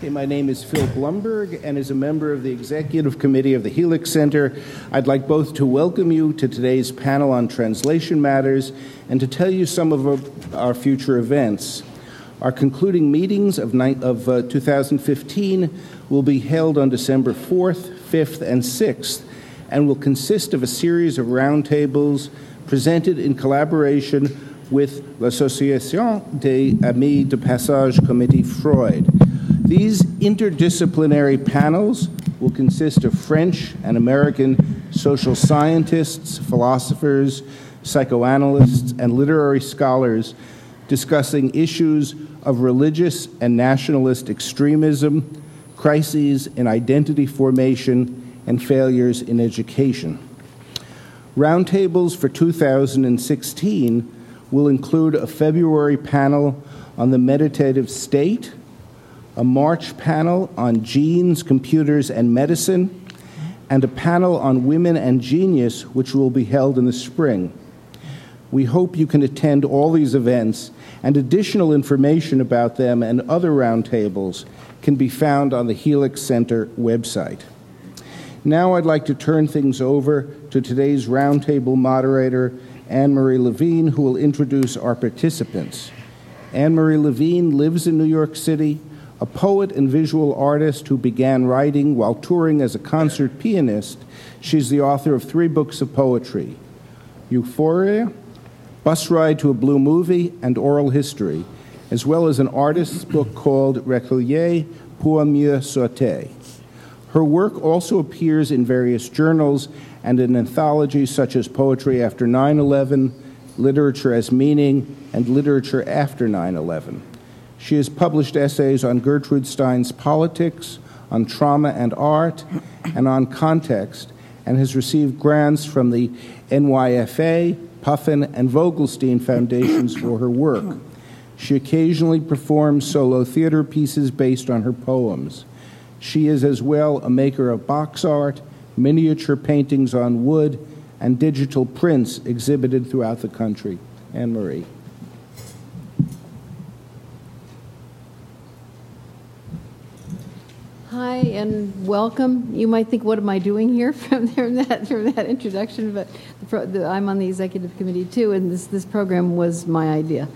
Hey, my name is Phil Blumberg, and as a member of the Executive Committee of the Helix Center, I'd like both to welcome you to today's panel on translation matters and to tell you some of our, future events. Our concluding meetings of, ni- of uh, 2015 will be held on December 4th, 5th, and 6th, and will consist of a series of roundtables presented in collaboration with l'Association des Amis de Passage Committee Freud. These interdisciplinary panels will consist of French and American social scientists, philosophers, psychoanalysts, and literary scholars discussing issues of religious and nationalist extremism, crises in identity formation, and failures in education. Roundtables for 2016 will include a February panel on the meditative state, a March panel on genes, computers, and medicine, and a panel on women and genius, which will be held in the spring. We hope you can attend all these events, and additional information about them and other roundtables can be found on the Helix Center website. Now I'd like to turn things over to today's roundtable moderator, Anne Marie Levine, who will introduce our participants. Anne Marie Levine lives in New York City, a poet and visual artist who began writing while touring as a concert pianist. She's the author of three books of poetry Euphoria, Bus Ride to a Blue Movie, and Oral History, as well as an artist's book called Recueil pour mieux sauter. Her work also appears in various journals and in anthologies such as Poetry After 9 11, Literature as Meaning, and Literature After 9 11. She has published essays on Gertrude Stein's politics, on trauma and art, and on context, and has received grants from the NYFA, Puffin, and Vogelstein Foundations for her work. She occasionally performs solo theater pieces based on her poems. She is as well a maker of box art, miniature paintings on wood, and digital prints exhibited throughout the country. Anne Marie. And welcome. You might think, "What am I doing here?" From, that from that introduction, but the pro, the, I'm on the executive committee too, and this this program was my idea.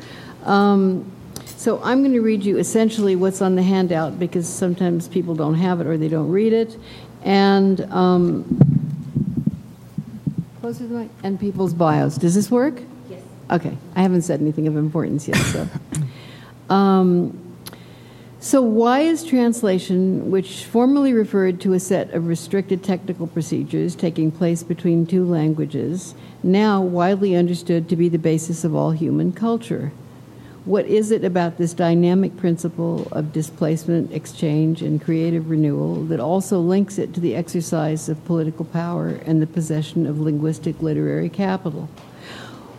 Um, so I'm going to read you essentially what's on the handout because sometimes people don't have it or they don't read it, and um, closer the mic and people's bios. Does this work? Yes. Okay. I haven't said anything of importance yet, so. Um, so, why is translation, which formerly referred to a set of restricted technical procedures taking place between two languages, now widely understood to be the basis of all human culture? What is it about this dynamic principle of displacement, exchange, and creative renewal that also links it to the exercise of political power and the possession of linguistic literary capital?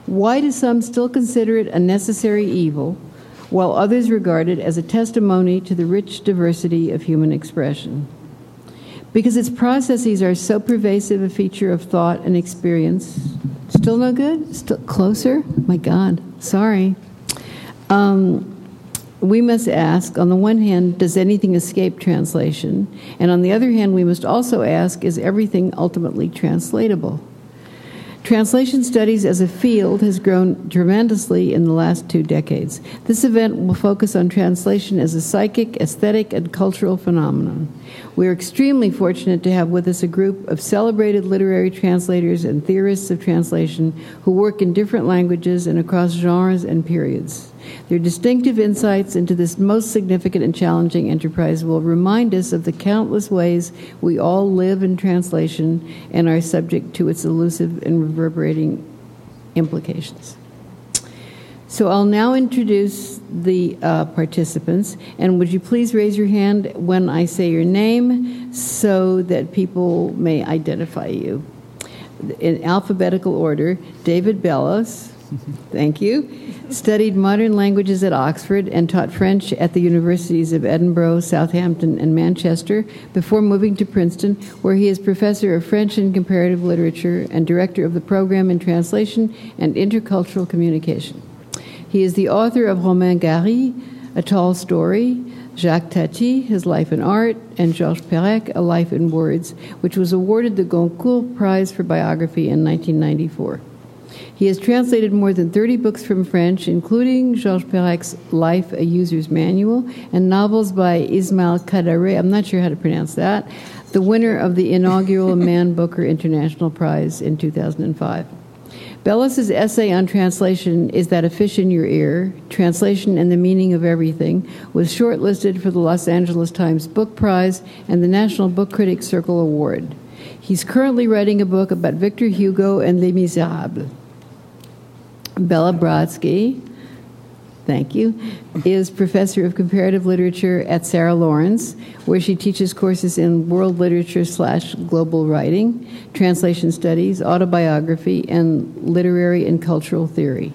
Why do some still consider it a necessary evil? While others regard it as a testimony to the rich diversity of human expression. Because its processes are so pervasive a feature of thought and experience. Still no good? Still closer? My God, sorry. Um, we must ask, on the one hand, does anything escape translation? And on the other hand, we must also ask, is everything ultimately translatable? Translation studies as a field has grown tremendously in the last two decades. This event will focus on translation as a psychic, aesthetic, and cultural phenomenon. We are extremely fortunate to have with us a group of celebrated literary translators and theorists of translation who work in different languages and across genres and periods. Their distinctive insights into this most significant and challenging enterprise will remind us of the countless ways we all live in translation and are subject to its elusive and reverberating implications. So I'll now introduce the uh, participants, and would you please raise your hand when I say your name so that people may identify you? In alphabetical order, David Bellos, thank you, studied modern languages at Oxford and taught French at the universities of Edinburgh, Southampton, and Manchester before moving to Princeton, where he is professor of French and comparative literature and director of the program in translation and intercultural communication. He is the author of Romain Gary, A Tall Story, Jacques Tati, His Life in Art, and Georges Perec, A Life in Words, which was awarded the Goncourt Prize for Biography in 1994. He has translated more than 30 books from French, including Georges Perec's Life, A User's Manual, and novels by Ismail Kadare, I'm not sure how to pronounce that, the winner of the inaugural Man Booker International Prize in 2005. Bellos's essay on translation is that a fish in your ear, translation and the meaning of everything, was shortlisted for the Los Angeles Times Book Prize and the National Book Critics Circle Award. He's currently writing a book about Victor Hugo and Les Miserables. Bella Brodsky, thank you, is professor of comparative literature at Sarah Lawrence, where she teaches courses in world literature slash global writing, translation studies, autobiography, and literary and cultural theory.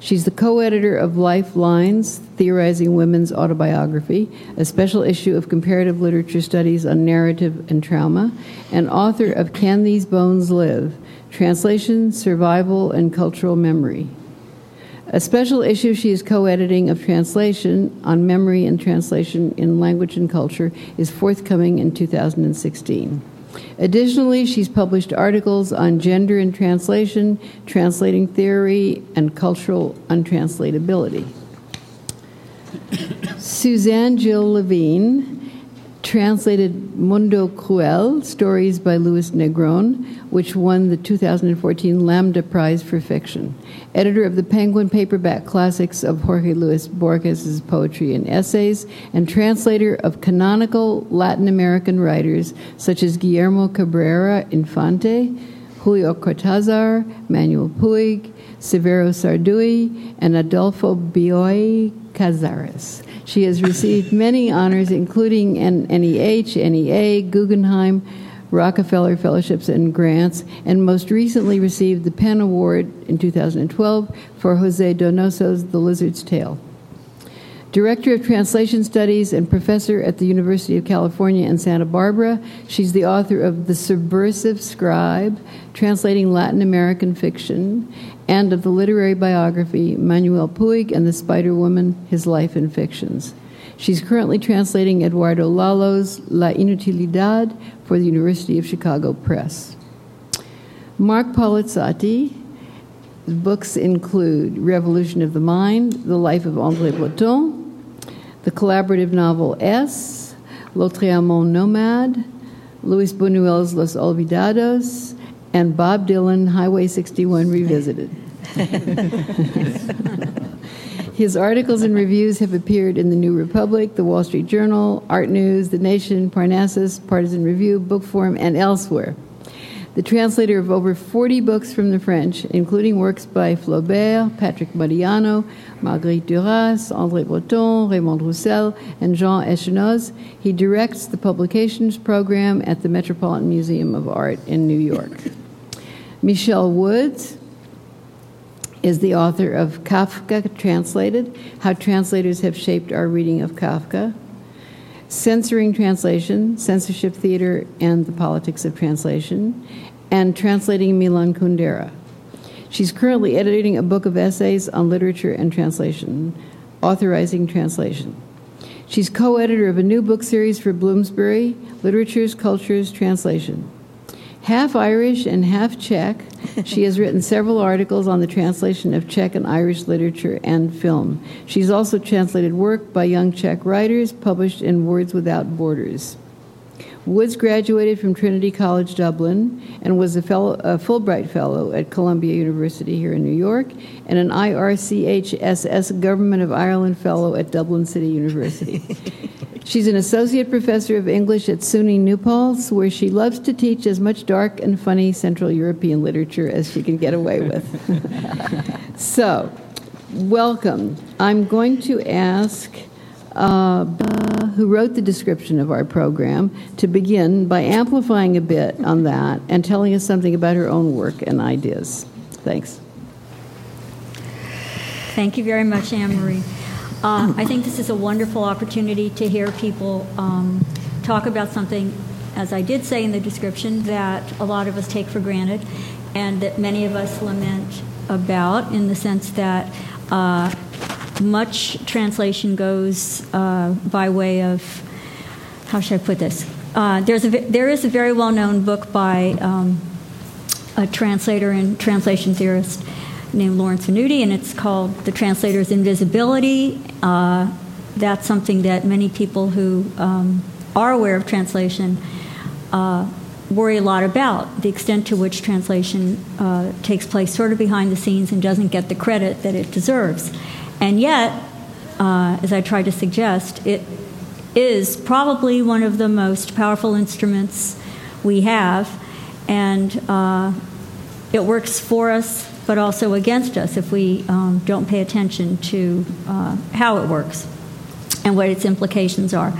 She's the co editor of Lifelines, Theorizing Women's Autobiography, a special issue of comparative literature studies on narrative and trauma, and author of Can These Bones Live? Translation, Survival, and Cultural Memory. A special issue she is co editing of Translation on Memory and Translation in Language and Culture is forthcoming in 2016. Additionally, she's published articles on gender in translation, translating theory, and cultural untranslatability. Suzanne Jill Levine translated Mundo Cruel, Stories by Luis Negron, which won the 2014 Lambda Prize for Fiction. Editor of the Penguin paperback classics of Jorge Luis Borges' poetry and essays, and translator of canonical Latin American writers such as Guillermo Cabrera Infante, Julio Cortázar, Manuel Puig, Severo Sarduy, and Adolfo Bioy Casares. She has received many honors, including NEH, NEA, Guggenheim, Rockefeller Fellowships and Grants, and most recently received the PEN Award in 2012 for Jose Donoso's The Lizard's Tale. Director of Translation Studies and professor at the University of California in Santa Barbara, she's the author of The Subversive Scribe, translating Latin American fiction, and of the literary biography Manuel Puig and the Spider Woman His Life in Fictions. She's currently translating Eduardo Lalo's La Inutilidad for the University of Chicago Press. Mark Polizzotti. Books include Revolution of the Mind, The Life of André Breton, the collaborative novel S, Lautréamont Nomad, Luis Buñuel's Los Olvidados, and Bob Dylan Highway 61 Revisited. His articles and reviews have appeared in the New Republic, the Wall Street Journal, Art News, The Nation, Parnassus, Partisan Review, Book Forum, and elsewhere. The translator of over 40 books from the French, including works by Flaubert, Patrick Modiano, Marguerite Duras, André Breton, Raymond Roussel, and Jean Echenoz, he directs the publications program at the Metropolitan Museum of Art in New York. Michelle Woods, is the author of Kafka Translated How Translators Have Shaped Our Reading of Kafka, Censoring Translation, Censorship Theater, and the Politics of Translation, and Translating Milan Kundera. She's currently editing a book of essays on literature and translation, authorizing translation. She's co editor of a new book series for Bloomsbury Literatures, Cultures, Translation. Half Irish and half Czech, she has written several articles on the translation of Czech and Irish literature and film. She's also translated work by young Czech writers published in Words Without Borders. Woods graduated from Trinity College Dublin and was a, fellow, a, Fulbright Fellow at Columbia University here in New York and an IRCHSS Government of Ireland Fellow at Dublin City University. She's an associate professor of English at SUNY New Paltz, where she loves to teach as much dark and funny Central European literature as she can get away with. so, welcome. I'm going to ask uh, who wrote the description of our program to begin by amplifying a bit on that and telling us something about her own work and ideas. Thanks. Thank you very much, Anne Marie. Uh, I think this is a wonderful opportunity to hear people um, talk about something, as I did say in the description, that a lot of us take for granted and that many of us lament about in the sense that uh, much translation goes uh, by way of, how should I put this? Uh, there's a, there is a very well known book by um, a translator and translation theorist named Lawrence Venuti, and it's called The Translator's Invisibility. Uh, that's something that many people who um, are aware of translation uh, worry a lot about the extent to which translation uh, takes place sort of behind the scenes and doesn't get the credit that it deserves. And yet, uh, as I tried to suggest, it is probably one of the most powerful instruments we have, and uh, it works for us but also against us if we um, don't pay attention to uh, how it works and what its implications are.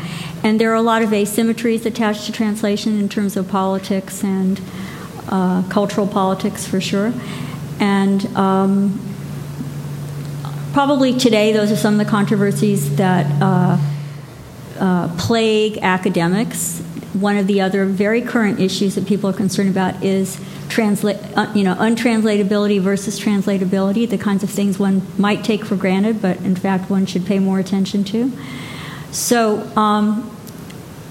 And there are a lot of asymmetries attached to translation in terms of politics and uh, cultural politics for sure. And um, probably today, those are some of the controversies that uh, uh, plague academics. One of the other very current issues that people are concerned about is translate, uh, you know, untranslatability versus translatability, the kinds of things one might take for granted, but in fact one should pay more attention to. So um,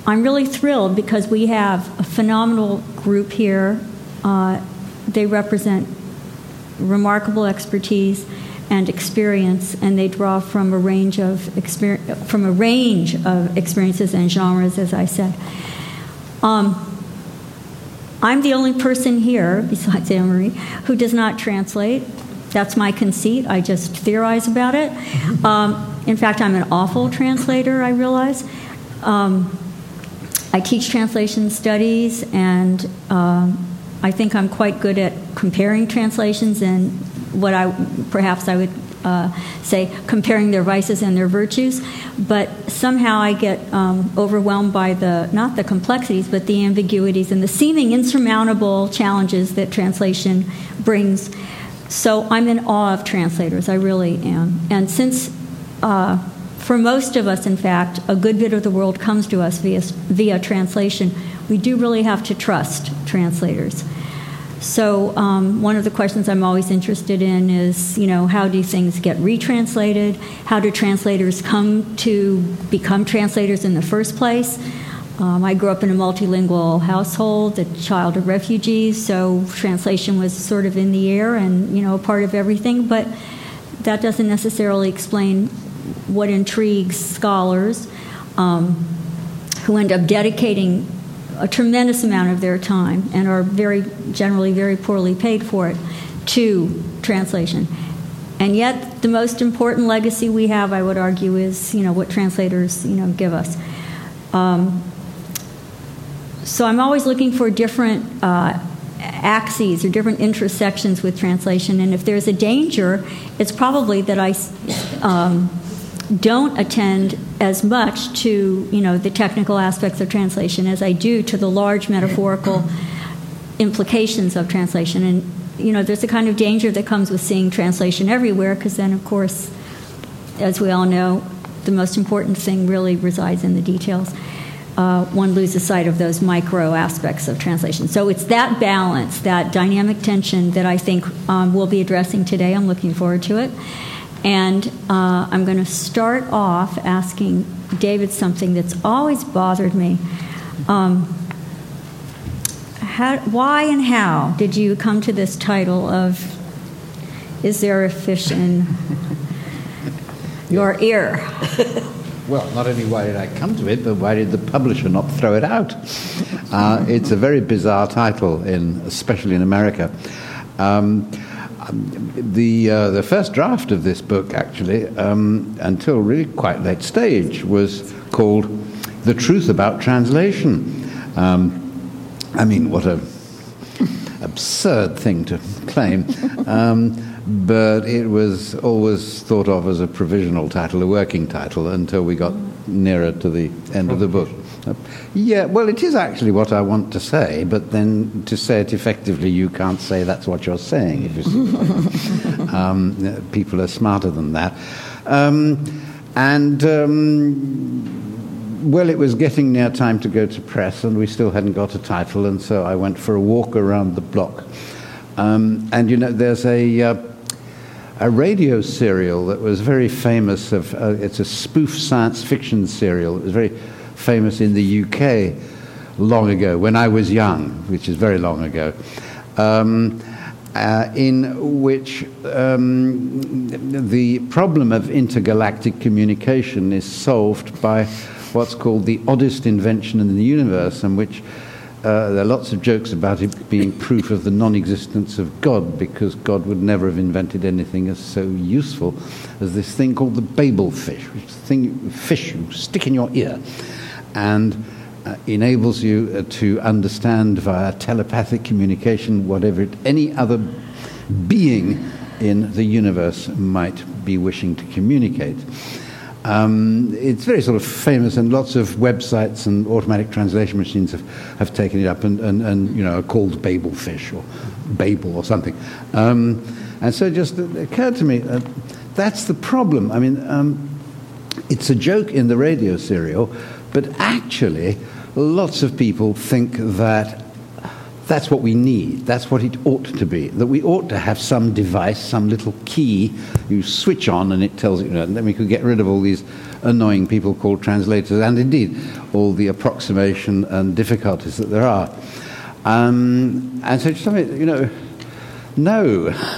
I'm really thrilled because we have a phenomenal group here. Uh, they represent remarkable expertise and experience, and they draw from a range of experience, from a range of experiences and genres, as I said. Um, I'm the only person here, besides Anne Marie, who does not translate. That's my conceit. I just theorize about it. Um, in fact, I'm an awful translator, I realize. Um, I teach translation studies, and um, I think I'm quite good at comparing translations and what I perhaps I would uh, say comparing their vices and their virtues, but somehow I get um, overwhelmed by the not the complexities, but the ambiguities and the seeming insurmountable challenges that translation brings. So I'm in awe of translators. I really am. And since uh, for most of us, in fact, a good bit of the world comes to us via, via translation. We do really have to trust translators. So um, one of the questions I'm always interested in is, you know, how do things get retranslated? How do translators come to become translators in the first place? Um, I grew up in a multilingual household, a child of refugees, so translation was sort of in the air and, you know, a part of everything. But that doesn't necessarily explain what intrigues scholars um, who end up dedicating a tremendous amount of their time and are very generally very poorly paid for it to translation. And yet, the most important legacy we have, I would argue, is you know what translators you know give us. Um, so I'm always looking for different uh, axes or different intersections with translation, and if there's a danger, it's probably that I um, don't attend as much to you know the technical aspects of translation as I do to the large metaphorical implications of translation. And you know, there's a kind of danger that comes with seeing translation everywhere, because then, of course, as we all know, the most important thing really resides in the details. Uh, one loses sight of those micro aspects of translation. So it's that balance, that dynamic tension that I think um, we'll be addressing today. I'm looking forward to it. And uh, I'm going to start off asking David something that's always bothered me. Um, how, why and how did you come to this title of Is There a Fish in Your Ear? Well, not only why did I come to it, but why did the publisher not throw it out? Uh, it's a very bizarre title, in, especially in America. Um, the uh, the first draft of this book, actually, um, until really quite late stage, was called "The Truth About Translation." Um, I mean, what a absurd thing to claim. Um, but it was always thought of as a provisional title, a working title, until we got nearer to the end of the book. Yeah, well, it is actually what I want to say, but then to say it effectively, you can't say that's what you're saying. If you um, people are smarter than that. Um, and, um, well, it was getting near time to go to press, and we still hadn't got a title, and so I went for a walk around the block. Um, and, you know, there's a. Uh, a radio serial that was very famous. Of uh, it's a spoof science fiction serial. It was very famous in the UK long ago when I was young, which is very long ago. Um, uh, in which um, the problem of intergalactic communication is solved by what's called the oddest invention in the universe, and which uh, there are lots of jokes about it being proof of the non existence of God, because God would never have invented anything as so useful as this thing called the Babel fish, which is a thing, fish you stick in your ear and uh, enables you uh, to understand via telepathic communication whatever it, any other being in the universe might be wishing to communicate. Um, it's very sort of famous, and lots of websites and automatic translation machines have, have taken it up and, and, and you know, are called Babel fish or Babel or something. Um, and so it just occurred to me uh, that's the problem. I mean, um, it's a joke in the radio serial, but actually, lots of people think that that's what we need. That's what it ought to be. That we ought to have some device, some little key you switch on and it tells you, and then we could get rid of all these annoying people called translators and indeed all the approximation and difficulties that there are. Um, and so, something, you know, no,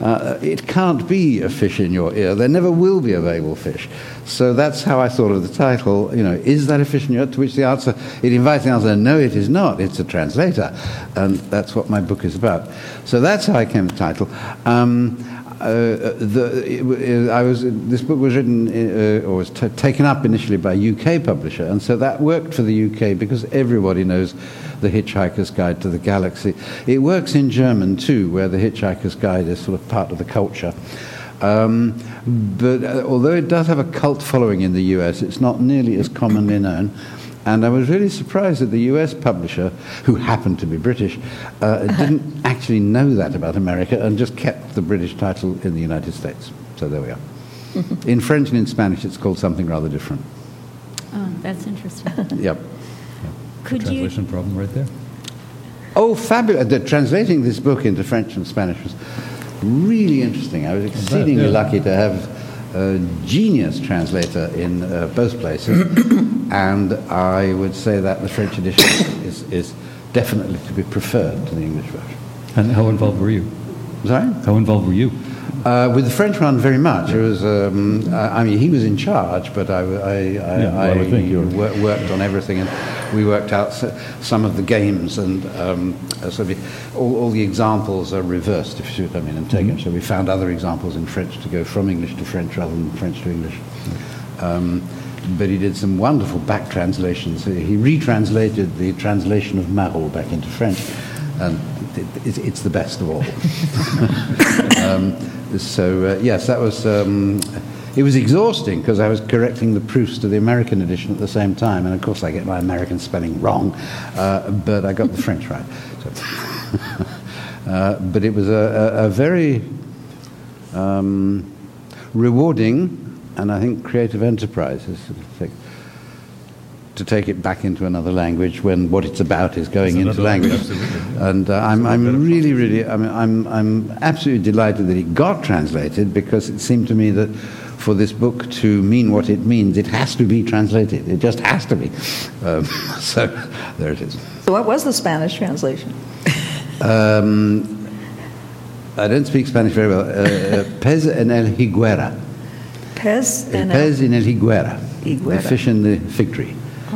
uh, it can't be a fish in your ear. There never will be a Babel fish. So that's how I thought of the title. You know, is that a fish in your ear? To which the answer, it invites the answer, no, it is not. It's a translator. And that's what my book is about. So that's how I came to the title. Um, uh, the, I was, this book was written uh, or was t- taken up initially by a UK publisher, and so that worked for the UK because everybody knows the Hitchhiker's Guide to the Galaxy. It works in German too, where the Hitchhiker's Guide is sort of part of the culture. Um, but uh, although it does have a cult following in the US, it's not nearly as commonly known. And I was really surprised that the US publisher, who happened to be British, uh, didn't actually know that about America and just kept the British title in the United States. So there we are. in French and in Spanish, it's called something rather different. Oh, that's interesting. yep. Could you? translation problem right there. Oh, fabulous. The, translating this book into French and Spanish was really interesting. I was exceedingly yeah. lucky to have a genius translator in uh, both places, and I would say that the French edition is, is definitely to be preferred to the English version. And how involved were you? Sorry? How involved were you? Uh, with the French one, very much. It was, um, I, I mean, he was in charge, but I, I, I, Yeah, well, I think you wor- worked on everything, and we worked out s- some of the games, and um, uh, so we, all, all the examples are reversed, if you see what I mean, and taken. Mm-hmm. So we found other examples in French to go from English to French rather than French to English. Um, but he did some wonderful back translations. He retranslated the translation of Marot back into French, and it, it's, it's the best of all. um, so uh, yes, that was. Um, it was exhausting because I was correcting the proofs to the American edition at the same time, and of course I get my American spelling wrong, uh, but I got the French right. So uh, but it was a, a, a very um, rewarding and I think creative enterprise is to take, it back into another language when what it's about is going It's into language. language. And uh, I'm, I'm really, really, I mean, I'm, I'm absolutely delighted that it got translated because it seemed to me that for this book to mean what it means, it has to be translated. It just has to be. Um, so there it is. So what was the Spanish translation? Um, I don't speak Spanish very well. Uh, uh, pez en el higuera. Pez El pez en el higuera. Higuera. The fish in the fig tree.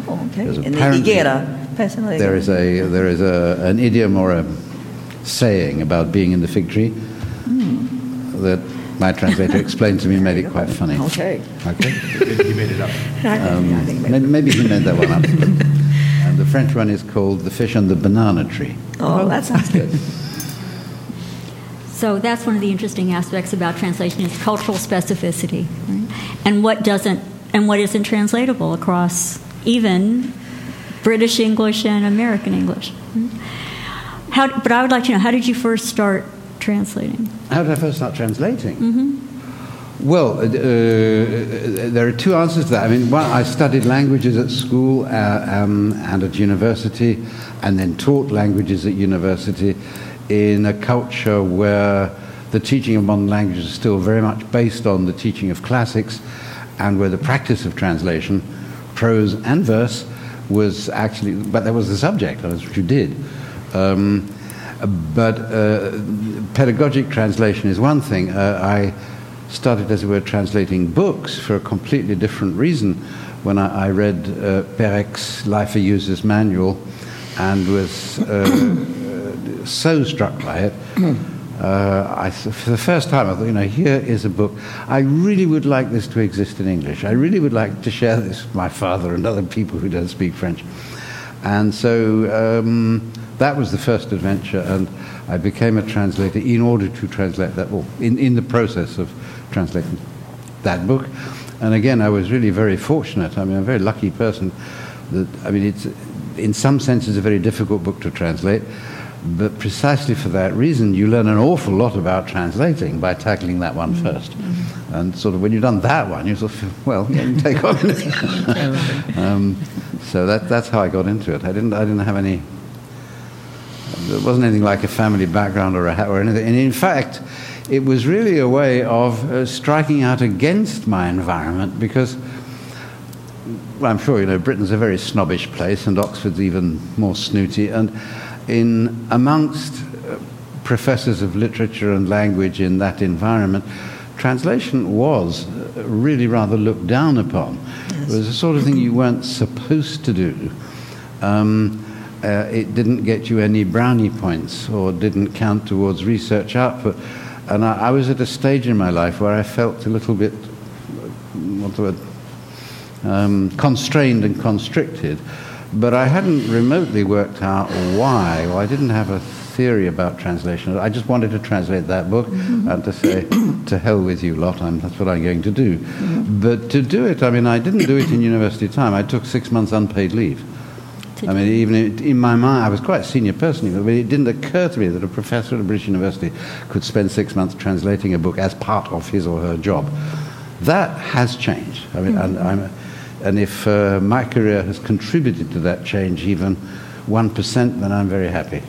Oh, okay. There's In the apparently- higuera. Pez en la There higuera. is a there is a an idiom or a saying about being in the fig tree hmm. that my translator explained to me made it quite funny. Okay. Okay. he made it up. I think maybe- Maybe, um, maybe he made that one up. and the French one is called the fish on the banana tree. Oh, that sounds good. So that's one of the interesting aspects about translation is cultural specificity, right? and what doesn't and what isn't translatable across even British English and American English. How, but I would like to know how did you first start translating? How did I first start translating? Well, uh, uh, there are two answers to that. I mean, one, I studied languages at school uh, um, and at university, and then taught languages at university in a culture where the teaching of modern languages is still very much based on the teaching of classics, and where the practice of translation, prose and verse, was actually, but that was the subject, that's what you did. Um, but uh, pedagogic translation is one thing. Uh, I started, as it were, translating books for a completely different reason when I, I read uh, Life a User's Manual and was uh, so struck by it. Uh, I, for the first time, I thought, you know, here is a book. I really would like this to exist in English. I really would like to share this with my father and other people who don't speak French. And so um, that was the first adventure, and I became a translator in order to translate that, well, in, in the process of translating that book. And again, I was really very fortunate. I mean, I'm a very lucky person. That I mean, it's in some sense it's a very difficult book to translate, but precisely for that reason, you learn an awful lot about translating by tackling that one Mm-hmm. 1st And sort of when you've done that one, you sort of well, yeah, you take on. um, so that, that's how I got into it. I didn't I didn't have any. There wasn't anything like a family background or a hat or anything. And in fact, it was really a way of uh, striking out against my environment because, well, I'm sure you know, Britain's a very snobbish place and Oxford's even more snooty. And in amongst uh, professors of literature and language in that environment, translation was uh, really rather looked down upon. It was the sort of thing you weren't supposed to do. Um, uh, it didn't get you any brownie points or didn't count towards research output. And I, I was at a stage in my life where I felt a little bit, what's the word, um, constrained and constricted. But I hadn't remotely worked out why. Well, I didn't have a theory about translation. I just wanted to translate that book mm-hmm. and to say, to hell with you lot, I'm, that's what I'm going to do. Mm-hmm. But to do it, I mean, I didn't do it in university time. I took six months unpaid leave. I mean, even in, my mind, I was quite a senior person, but it didn't occur to me that a professor at a British university could spend six months translating a book as part of his or her job. That has changed. I mean, mm-hmm. and, I'm, and if uh, my career has contributed to that change even 1%, then I'm very happy.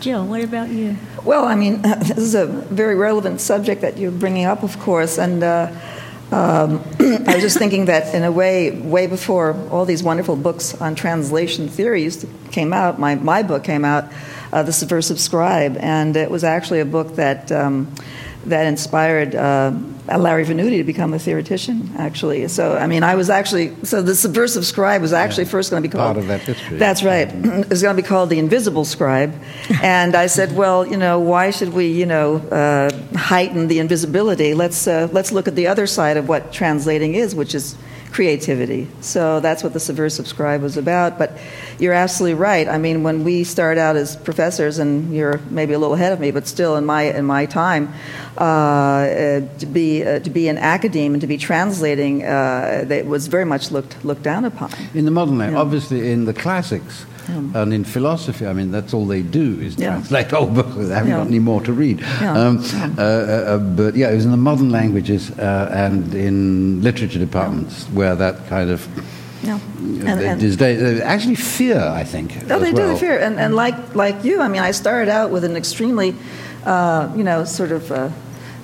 Jill, what about you? Well, I mean, this is a very relevant subject that you're bringing up, of course, and uh, um, I was just thinking that in a way, way before all these wonderful books on translation theories came out, my, my book came out, uh, The Subversive Scribe, and it was actually a book that, um, that inspired uh, Larry Venuti to become a theoretician, actually. So, I mean, I was actually, so The Subversive Scribe was actually first going to be called. Part of that history. That's right. It was going to be called The Invisible Scribe. And I said, well, you know, why should we, you know, uh, heighten the invisibility? Let's, uh, let's look at the other side of what translating is, which is creativity. So that's what the Subversive Scribe was about. But you're absolutely right. I mean, when we start out as professors, and you're maybe a little ahead of me, but still in my, in my time, uh, uh, to, be, uh, to be an academe and to be translating, uh, that was very much looked, looked down upon. In the modern era. Yeah. obviously in the classics and in philosophy, I mean, that's all they do is Yeah. translate old books. They haven't Yeah. got any more to read. Yeah. Um, uh, uh, but yeah, it was in the modern languages uh, and in literature departments where that kind of. Yeah. uh, And- and- uh, actually, fear, I think. As they well. do. Fear, and, and like like you, I mean, I started out with an extremely, uh, you know, sort of uh,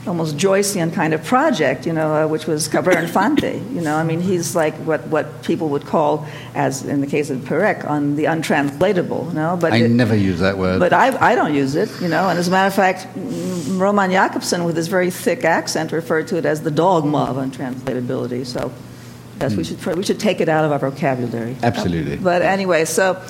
almost Joycean kind of project, you know, uh, which was Cabrera Infante. You know, I mean, he's like what what people would call, as in the case of Perec, on the untranslatable. You know, but I it- never use that word. but I, I don't use it, you know. And as a matter of fact, mm, Roman Jakobson, with his very thick accent, referred to it as the dogma of untranslatability. So, yes, we should we should take it out of our vocabulary. Absolutely. But anyway, so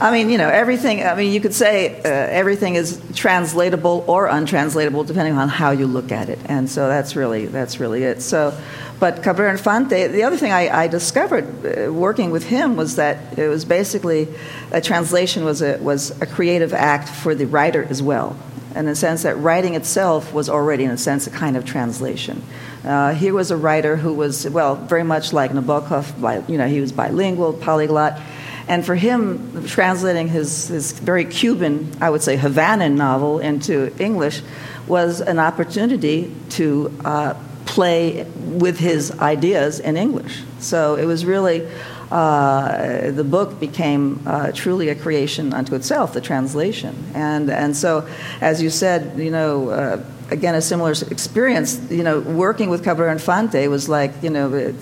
I mean, you know, everything. I mean, you could say uh, everything is translatable or untranslatable depending on how you look at it. And so that's really that's really it. So. But Cabrera Infante, the other thing I, I discovered uh, working with him was that it was basically a translation was a, was a creative act for the writer as well in the sense that writing itself was already, in a sense, a kind of translation. Uh, here was a writer who was, well, very much like Nabokov, you know, he was bilingual, polyglot. And for him, translating his, his very Cuban, I would say Havanan novel into English was an opportunity to uh, play with his ideas in English. So it was really, uh, the book became uh, truly a creation unto itself, the translation. And, and so, as you said, you know, uh, again a similar experience. You know, working with Cabrera Infante was like you know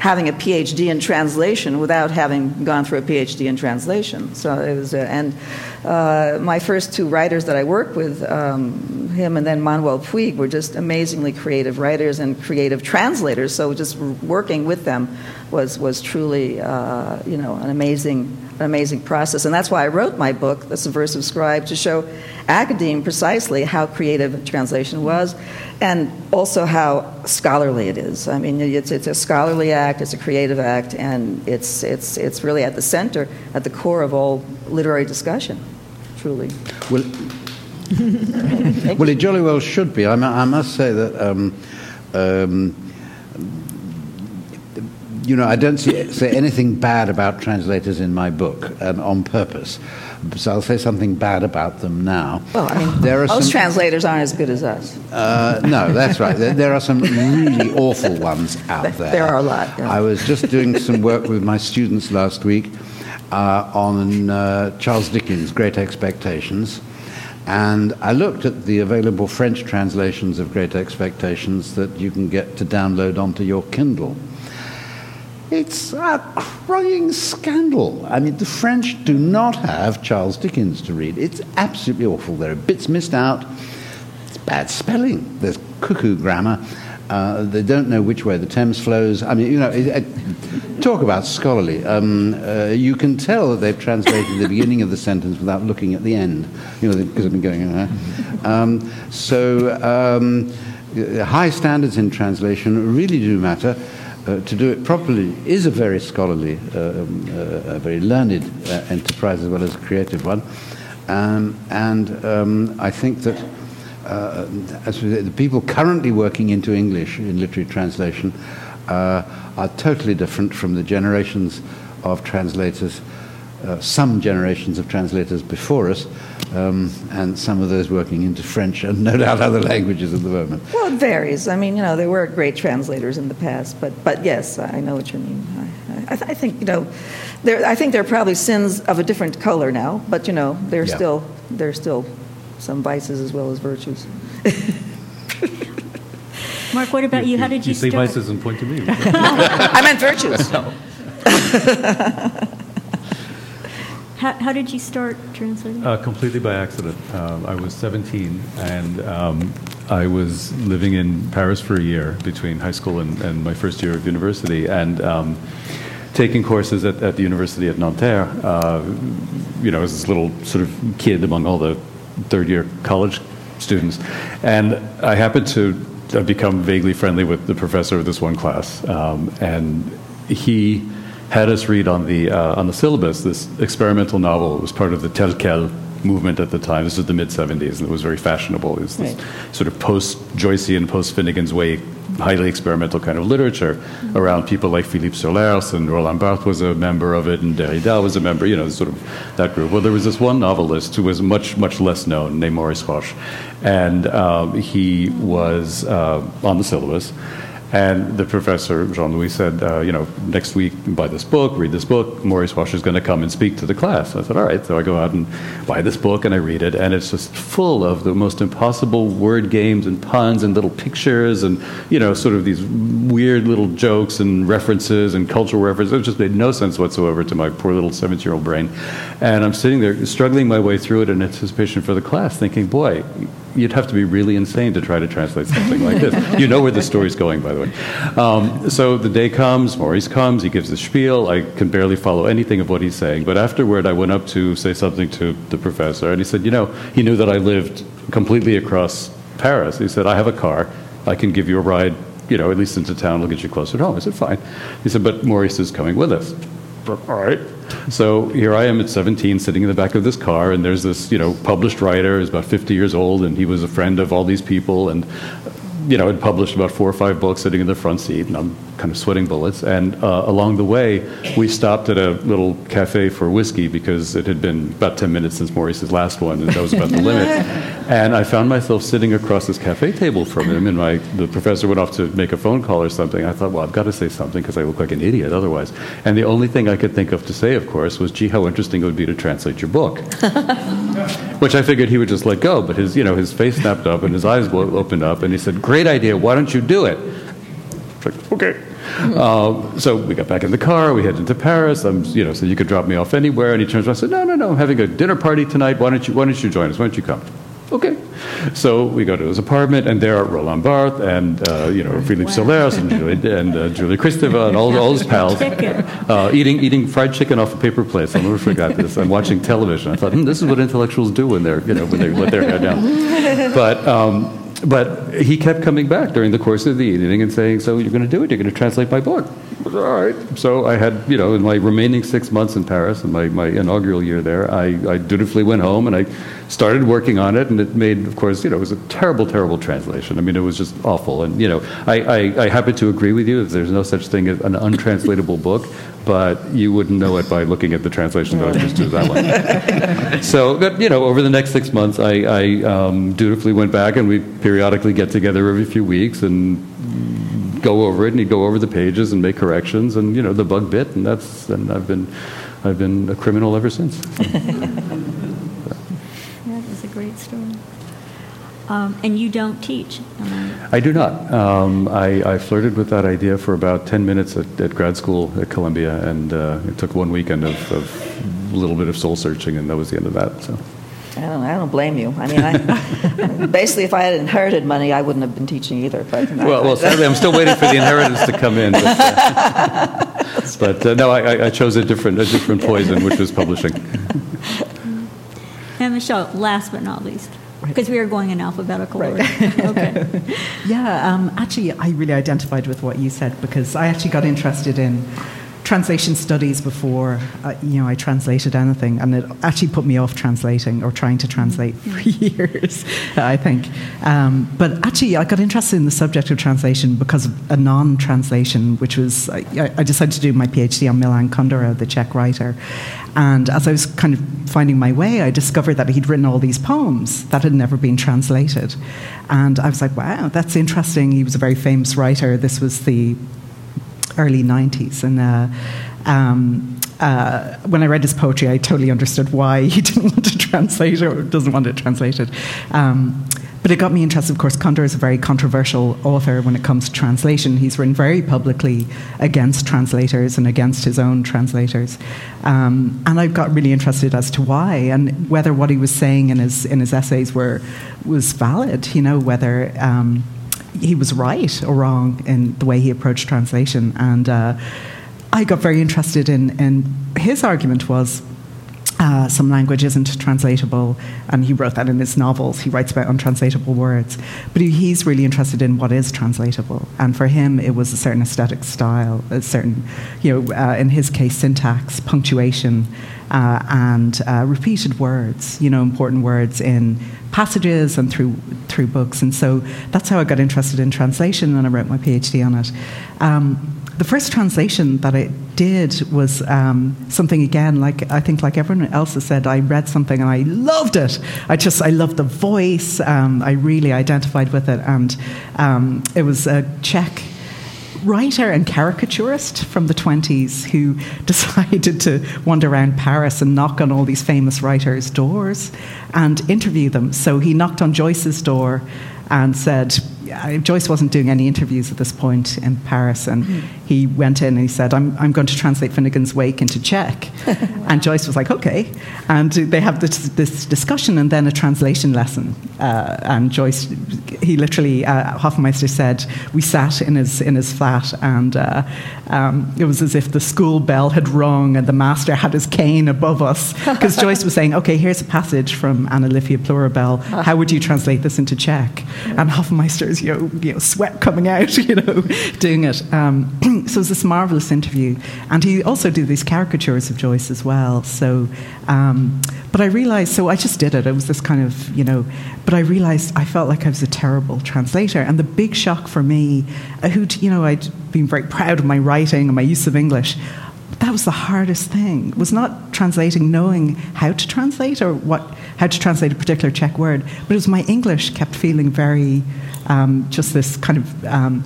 having a PhD in translation without having gone through a PhD in translation. So it was, uh, and uh, my first two writers that I worked with, um, him and then Manuel Puig, were just amazingly creative writers and creative translators. So just working with them was was truly uh, you know an amazing an amazing process, and that's why I wrote my book, The Subversive Scribe, to show academe precisely how creative translation was, and also how scholarly it is. I mean, it's, it's a scholarly act, it's a creative act, and it's, it's, it's really at the center, at the core of all literary discussion, truly. Well, well, it jolly well should be. I, I must say that, um, um, you know, I don't see, say anything bad about translators in my book, and on purpose. So I'll say something bad about them now. Well, I mean, there are most some, translators aren't as good as us. uh, no, that's right. There, there are some really awful ones out there. There are a lot. I was just doing some work with my students last week uh, on uh, Charles Dickens' Great Expectations. And I looked at the available French translations of Great Expectations that you can get to download onto your Kindle. It's a crying scandal. I mean, the French do not have Charles Dickens to read. It's absolutely awful. There are bits missed out. It's bad spelling. There's cuckoo grammar. Uh, they don't know which way the Thames flows. I mean, you know, it, it, talk about scholarly. Um, uh, you can tell that they've translated the beginning of the sentence without looking at the end, you know, because I've been going. Uh, um, so, um, high standards in translation really do matter. Uh, to do it properly is a very scholarly, uh, um, uh, a very learned uh, enterprise as well as a creative one. Um, and um, I think that as the people currently working into English in literary translation are totally different from the generations of translators, some generations of translators before us, um, and some of those working into French and no doubt other languages at the moment. Well, it varies. I mean, you know, there were great translators in the past, but, but yes, I know what you mean. I, I, I think, you know, there, I think there are probably sins of a different color now, but, you know, there's Yeah. still, there's still some vices as well as virtues. Mark, what about you? How did you, You say start? vices and point to me. I meant virtues. How, how did you start translating? Uh, completely by accident. Um, I was 17, and um, I was living in Paris for a year between high school and, and my first year of university, and um, taking courses at, at the University of Nanterre. Uh, you know, as this little sort of kid among all the third-year college students, and I happened to uh, become vaguely friendly with the professor of this one class, um, and he had us read on the uh, on the syllabus this experimental novel. It was part of the tel quel movement at the time. This was the mid '70s, and it was very fashionable. It was this Right. sort of post Joycean, post Finnegan's Wake, highly experimental kind of literature around people like Philippe Sollers and Roland Barthes was a member of it, and Derrida was a member. You know, sort of that group. Well, there was this one novelist who was much much less known, named Maurice Roche, and um, he was uh, on the syllabus. And the professor, Jean Louis, said, uh, you know, next week, buy this book, read this book. Maurice Roche is going to come and speak to the class. I said, all right. So I go out and buy this book and I read it. And it's just full of the most impossible word games and puns and little pictures and, you know, sort of these weird little jokes and references and cultural references. It just made no sense whatsoever to my poor little 17 year old brain. And I'm sitting there struggling my way through it in anticipation for the class, thinking, boy, you'd have to be really insane to try to translate something like this. You know where the story's going, by the way. Um, so the day comes, Maurice comes, he gives the spiel. I can barely follow anything of what he's saying. But afterward, I went up to say something to the professor, and he said, You know, he knew that I lived completely across Paris. He said, I have a car. I can give you a ride, you know, at least into town. We'll get you closer to home. I said, Fine. He said, But Maurice is coming with us. All right. So here I am at 17, sitting in the back of this car, and there's this, you know, published writer who's about 50 years old, and he was a friend of all these people, and, you know, had published about four or five books sitting in the front seat, and I'm kind of sweating bullets. And uh, along the way, we stopped at a little cafe for whiskey because it had been about 10 minutes since Maurice's last one, and that was about the limit. And I found myself sitting across this cafe table from him, and my, the professor went off to make a phone call or something. I thought, well, I've got to say something because I look like an idiot otherwise. And the only thing I could think of to say, of course, was, gee, how interesting it would be to translate your book. Which I figured he would just let go, but his, you know, his face snapped up and his eyes opened up, and he said, great idea, why don't you do it? Like, okay. Uh, so we got back in the car. We headed to Paris. I'm, you know, so you could drop me off anywhere. And he turns around and said, "No, no, no. I'm having a dinner party tonight. Why don't you? Why don't you join us? Why don't you come?" Okay. So we go to his apartment, and there are Roland Barthes and uh, you know Philippe Sollers and Julie, and uh, Julie Kristeva and all, all his pals uh, eating eating fried chicken off a paper plate. I'll never forget this. I'm watching television. I thought, hmm, this is what intellectuals do when they're you know when they let their hair down. But. Um, but he kept coming back during the course of the evening and saying, "So you're going to do it? You're going to translate my book?" All right. So I had, you know, in my remaining six months in Paris, in my, my inaugural year there, I, I dutifully went home and I started working on it, and it made, of course, you know, it was a terrible, terrible translation. I mean, it was just awful. And you know, I, I, I happen to agree with you that there's no such thing as an untranslatable book, but you wouldn't know it by looking at the translation that I just did that one. so, but, you know, over the next six months, I, I um, dutifully went back, and we periodically get together every few weeks and go over it, and he'd go over the pages and make corrections, and you know, the bug bit, and that's, and I've been, I've been a criminal ever since. That is a great story. Um, and you don't teach. I do not. Um, I, I flirted with that idea for about 10 minutes at, at grad school at Columbia, and uh, it took one weekend of, of a little bit of soul searching, and that was the end of that. So. I don't, I don't blame you. I mean, I, basically, if I had inherited money, I wouldn't have been teaching either. But well, well, sadly, I'm still waiting for the inheritance to come in. But, uh, but uh, no, I, I, chose a different, a different poison, which was publishing. And Michelle, last but not least, because we are going in alphabetical right. order. okay. Yeah, um, actually, I really identified with what you said because I actually got interested in translation studies before uh, you know I translated anything, and it actually put me off translating or trying to translate for years. I think, um, but actually I got interested in the subject of translation because of a non-translation, which was I, I decided to do my PhD on Milan Kundera, the Czech writer, and as I was kind of finding my way, I discovered that he'd written all these poems that had never been translated, and I was like, wow, that's interesting. He was a very famous writer. This was the early 90s. And uh, um, uh, when I read his poetry, I totally understood why he didn't want to translate or doesn't want it translated. Um, but it got me interested. Of course, Kundera is a very controversial author when it comes to translation. He's written very publicly against translators and against his own translators. Um, and I got really interested as to why and whether what he was saying in his, in his essays were, was valid, you know, whether. Um, he was right or wrong in the way he approached translation. And uh, I got very interested in, in his argument was uh, some language isn't translatable, and he wrote that in his novels. He writes about untranslatable words. But he's really interested in what is translatable. And for him, it was a certain aesthetic style, a certain, you know, uh, in his case, syntax, punctuation, uh, and uh, repeated words, you know, important words in passages and through, through books. And so that's how I got interested in translation, and I wrote my PhD on it. Um, the first translation that I did was um, something again, like I think, like everyone else has said, I read something and I loved it. I just, I loved the voice. Um, I really identified with it, and um, it was a Czech writer and caricaturist from the 20s who decided to wander around Paris and knock on all these famous writers' doors and interview them. So he knocked on Joyce's door and said, Joyce wasn't doing any interviews at this point in Paris, and mm. he went in and he said, I'm, I'm going to translate Finnegans Wake into Czech. wow. And Joyce was like, okay. And they have this, this discussion and then a translation lesson. Uh, and Joyce, he literally, uh, Hoffmeister said, we sat in his, in his flat and uh, um, it was as if the school bell had rung and the master had his cane above us. Because Joyce was saying, okay, here's a passage from Anna Livia Plurabelle. How would you translate this into Czech? And You know, you know, sweat coming out, you know, doing it. Um, so it was this marvelous interview, and he also did these caricatures of Joyce as well. So, um, but I realized, so I just did it. It was this kind of, you know, but I realized I felt like I was a terrible translator, and the big shock for me, uh, who, you know, I'd been very proud of my writing and my use of English. That was the hardest thing. Was not translating, knowing how to translate or what how to translate a particular Czech word, but it was my English kept feeling very um, just this kind of. Um,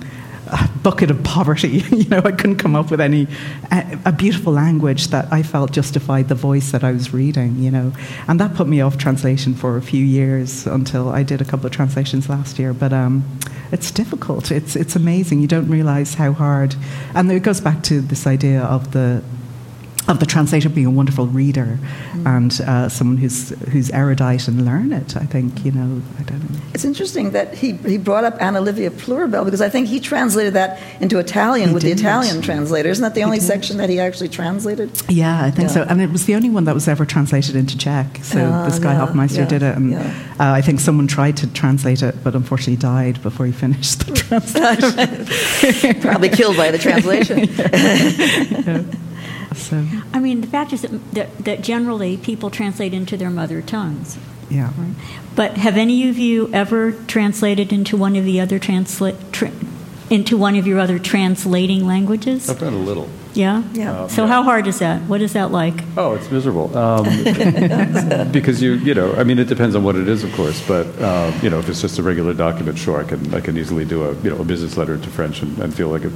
bucket of poverty. you know, I couldn't come up with any a, a, beautiful language that I felt justified the voice that I was reading. You know, and that put me off translation for a few years until I did a couple of translations last year. But um, it's difficult. It's it's amazing. You don't realize how hard, and it goes back to this idea of the of the translator being a wonderful reader mm. and uh, someone who's who's erudite and learned. I think you know. I don't know. It's interesting that he, he brought up Anna Livia Plurabelle because I think he translated that into Italian he with did. the Italian translator. Isn't that the only section that he actually translated? Yeah, I think yeah. so. And it was the only one that was ever translated into Czech. So uh, this guy yeah, Hoffmeister yeah, did it, and uh, I think someone tried to translate it, but unfortunately died before he finished the translation. Probably killed by the translation. So. I mean, the fact is that, that, that, generally people translate into their mother tongues. Yeah. Right? But have any of you ever translated into one of the other translate tra- into one of your other translating languages? I've done a little. Yeah. Yeah. Um, so yeah. how hard is that? What is that like? Oh, it's miserable. Um, because you you know I mean it depends on what it is of course, but um, you know if it's just a regular document, sure I can I can easily do a you know a business letter to French and, and feel like it,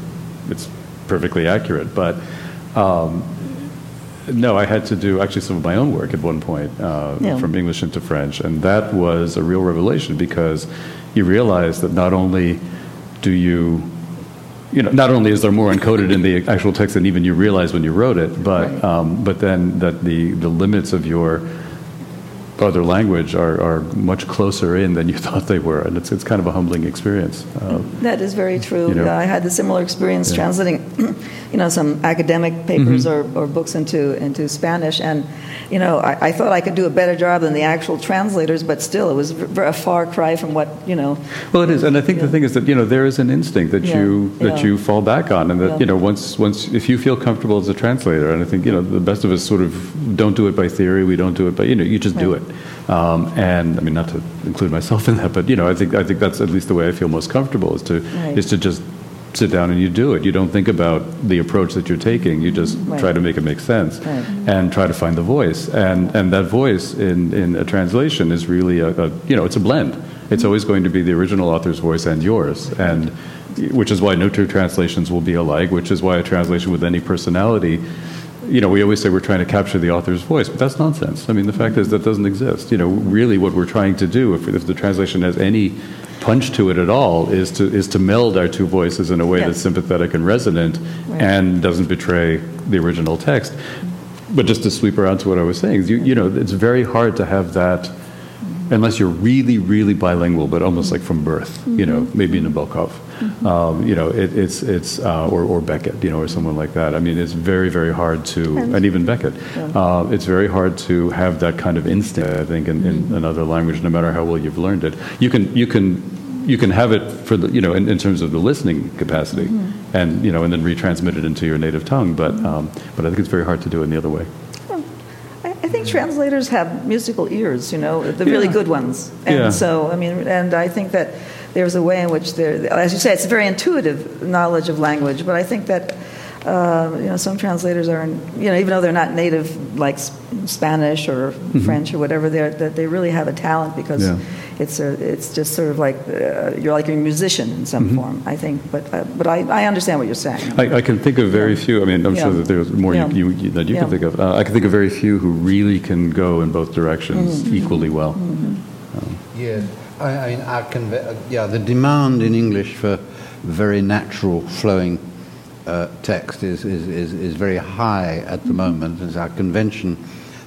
it's perfectly accurate, but um, no, I had to do actually some of my own work at one point uh, yeah. from English into French, and that was a real revelation because you realize that not only do you, you know, not only is there more encoded in the actual text than even you realize when you wrote it, but right. um, but then that the the limits of your other language are, are much closer in than you thought they were, and it's, it's kind of a humbling experience. Uh, that is very true. You know, I had a similar experience yeah. translating, you know, some academic papers mm-hmm. or, or books into into Spanish, and you know, I, I, thought I could do a better job than the actual translators, but still, it was a far cry from what you know. Well, it is, and I think yeah. the thing is that you know there is an instinct that yeah. you that you fall back on, and that you know once once if you feel comfortable as a translator, and I think you know the best of us sort of don't do it by theory, we don't do it by you know you just do it. Um, and I mean, not to include myself in that, but you know, I think I think that's at least the way I feel most comfortable is to right. is to just sit down and you do it. You don't think about the approach that you're taking. You just right. try to make it make sense right. and try to find the voice. And and that voice in in a translation is really a, a you know it's a blend. It's always going to be the original author's voice and yours and which is why no two translations will be alike, which is why a translation with any personality you know, we always say we're trying to capture the author's voice, but that's nonsense. I mean, the fact is that doesn't exist. You know, really, what we're trying to do, if, if the translation has any punch to it at all, is to is to meld our two voices in a way yes. that's sympathetic and resonant, right. and doesn't betray the original text. But just to sweep around to what I was saying, you, you know, it's very hard to have that unless you're really, really bilingual, but almost like from birth, mm-hmm. you know, mm-hmm. maybe Nabokov, mm-hmm. um, you know, it, it's, it's uh, or, or Beckett, you know, or someone like that. I mean, it's very, very hard to, and even Beckett, yeah. uh, it's very hard to have that kind of instinct, I think, in, in mm-hmm. another language, no matter how well you've learned it. You can, you can, you can have it for the, you know, in, in terms of the listening capacity, mm-hmm. and you know, and then retransmit it into your native tongue. But, mm-hmm. um, but I think it's very hard to do it in the other way. I think translators have musical ears, you know, the really yeah. good ones. And yeah. so, I mean, and I think that there's a way in which there, as you say, it's a very intuitive knowledge of language, but I think that. Uh, you know, some translators are, you know, even though they're not native like Spanish or mm-hmm. French or whatever, they that they really have a talent because yeah it's a, it's just sort of like uh, you're like a musician in some mm-hmm. form, I think. But uh, but I, I understand what you're saying. I, I can think of very yeah. few. I mean, I'm yeah. sure that there's more yeah. you, you, that you can think of. Uh, I can think of very few who really can go in both directions mm-hmm. equally well. Mm-hmm. Um, yeah, I, I mean, our conve- uh, yeah, the demand in English for very natural flowing. Uh, text is, is, is, is very high at the mm-hmm. moment. It's our convention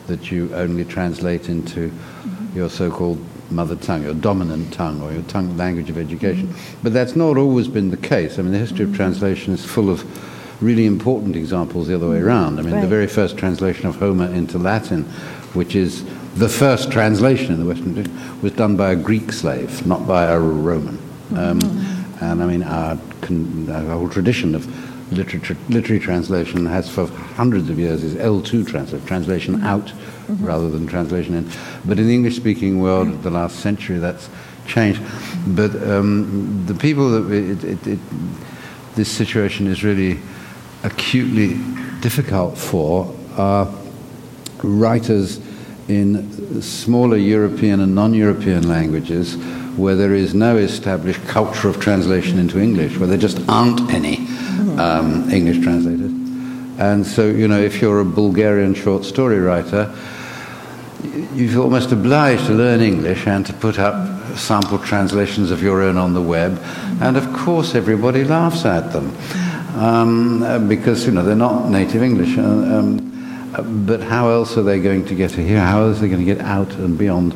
that you only translate into mm-hmm. your so-called mother tongue, your dominant tongue, or your tongue language of education. But that's not always been the case. I mean, the history of translation is full of really important examples the other way around. I mean, right. the very first translation of Homer into Latin, which is the first translation in the Western tradition, was done by a Greek slave, not by a Roman. Um, mm-hmm. And I mean, our, con- our whole tradition of literature, literary translation has for hundreds of years is L2 translation, translation mm-hmm. out mm-hmm. rather than translation in. But in the English speaking world of the last century, that's changed. But um, the people that it, it, it, this situation is really acutely difficult for are writers in smaller European and non-European languages where there is no established culture of translation into English, where there just aren't any um, English translators. And so, you know, if you're a Bulgarian short story writer, you're almost obliged to learn English and to put up sample translations of your own on the web. And of course, everybody laughs at them um, because, you know, they're not native English. Uh, um, but how else are they going to get to here? How else are they going to get out and beyond?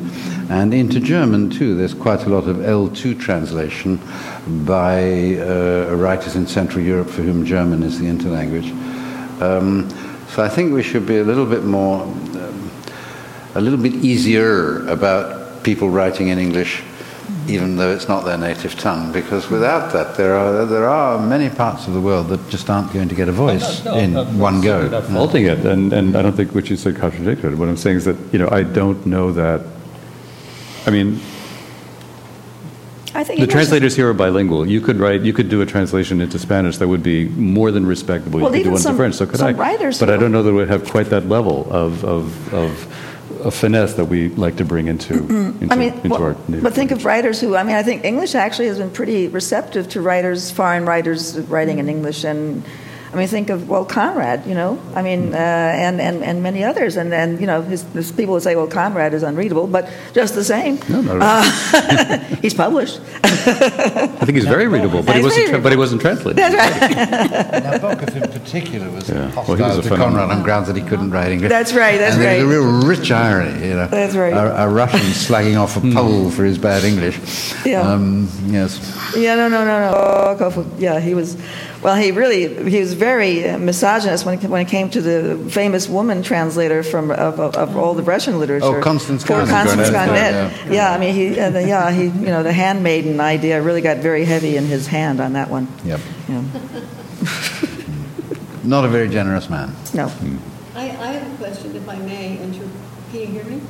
And into German, too, there's quite a lot of L2 translation by uh, writers in Central Europe for whom German is the interlanguage. Um, so I think we should be a little bit more, um, a little bit easier about people writing in English even though it's not their native tongue, because without that, there are, there are many parts of the world that just aren't going to get a voice no, no, in no, one go. Not faulting it, and, and I don't think what you said contradicted. What I'm saying is that, you know, I don't know that, I mean, I think the translators here are bilingual. You could write, you could do a translation into Spanish that would be more than respectable. Well, you could do one some, into French. So could I. writers but I don't know that it would have quite that level of, of, of a finesse that we like to bring into, into, I mean, into well, our but think of writers who, I mean, I think English actually has been pretty receptive to writers, foreign writers writing in English, and I mean, think of well, Conrad, you know, I mean, uh, and, and and many others, and and you know, his, his people would say, well, Conrad is unreadable, but just the same, No, not at uh, he's published. I think he's very readable, but he wasn't, tra- but he wasn't translated. Nabokov in particular was Yeah. hostile Well, was a to phenomenon. Conrad on grounds that he couldn't write English. That's right, that's and there's a real rich irony, you know. That's right. A, a Russian slagging off a Pole for his bad English. Yeah. Um, yes. Yeah, no, no, no, no. Nabokov, yeah, he was. Well, he really he was very uh, misogynist when it, when it came to the famous woman translator from of, of, of all the Russian literature. Oh, Constance Garnett. Constance Garnett, Garnett. yeah. Yeah, I mean, he, uh, the, yeah, he, you know, the handmaiden idea really got very heavy in his hand on that one. Yep. Yeah. Not a very generous man. No. I, I have a question, if I may. Inter- Can you hear me?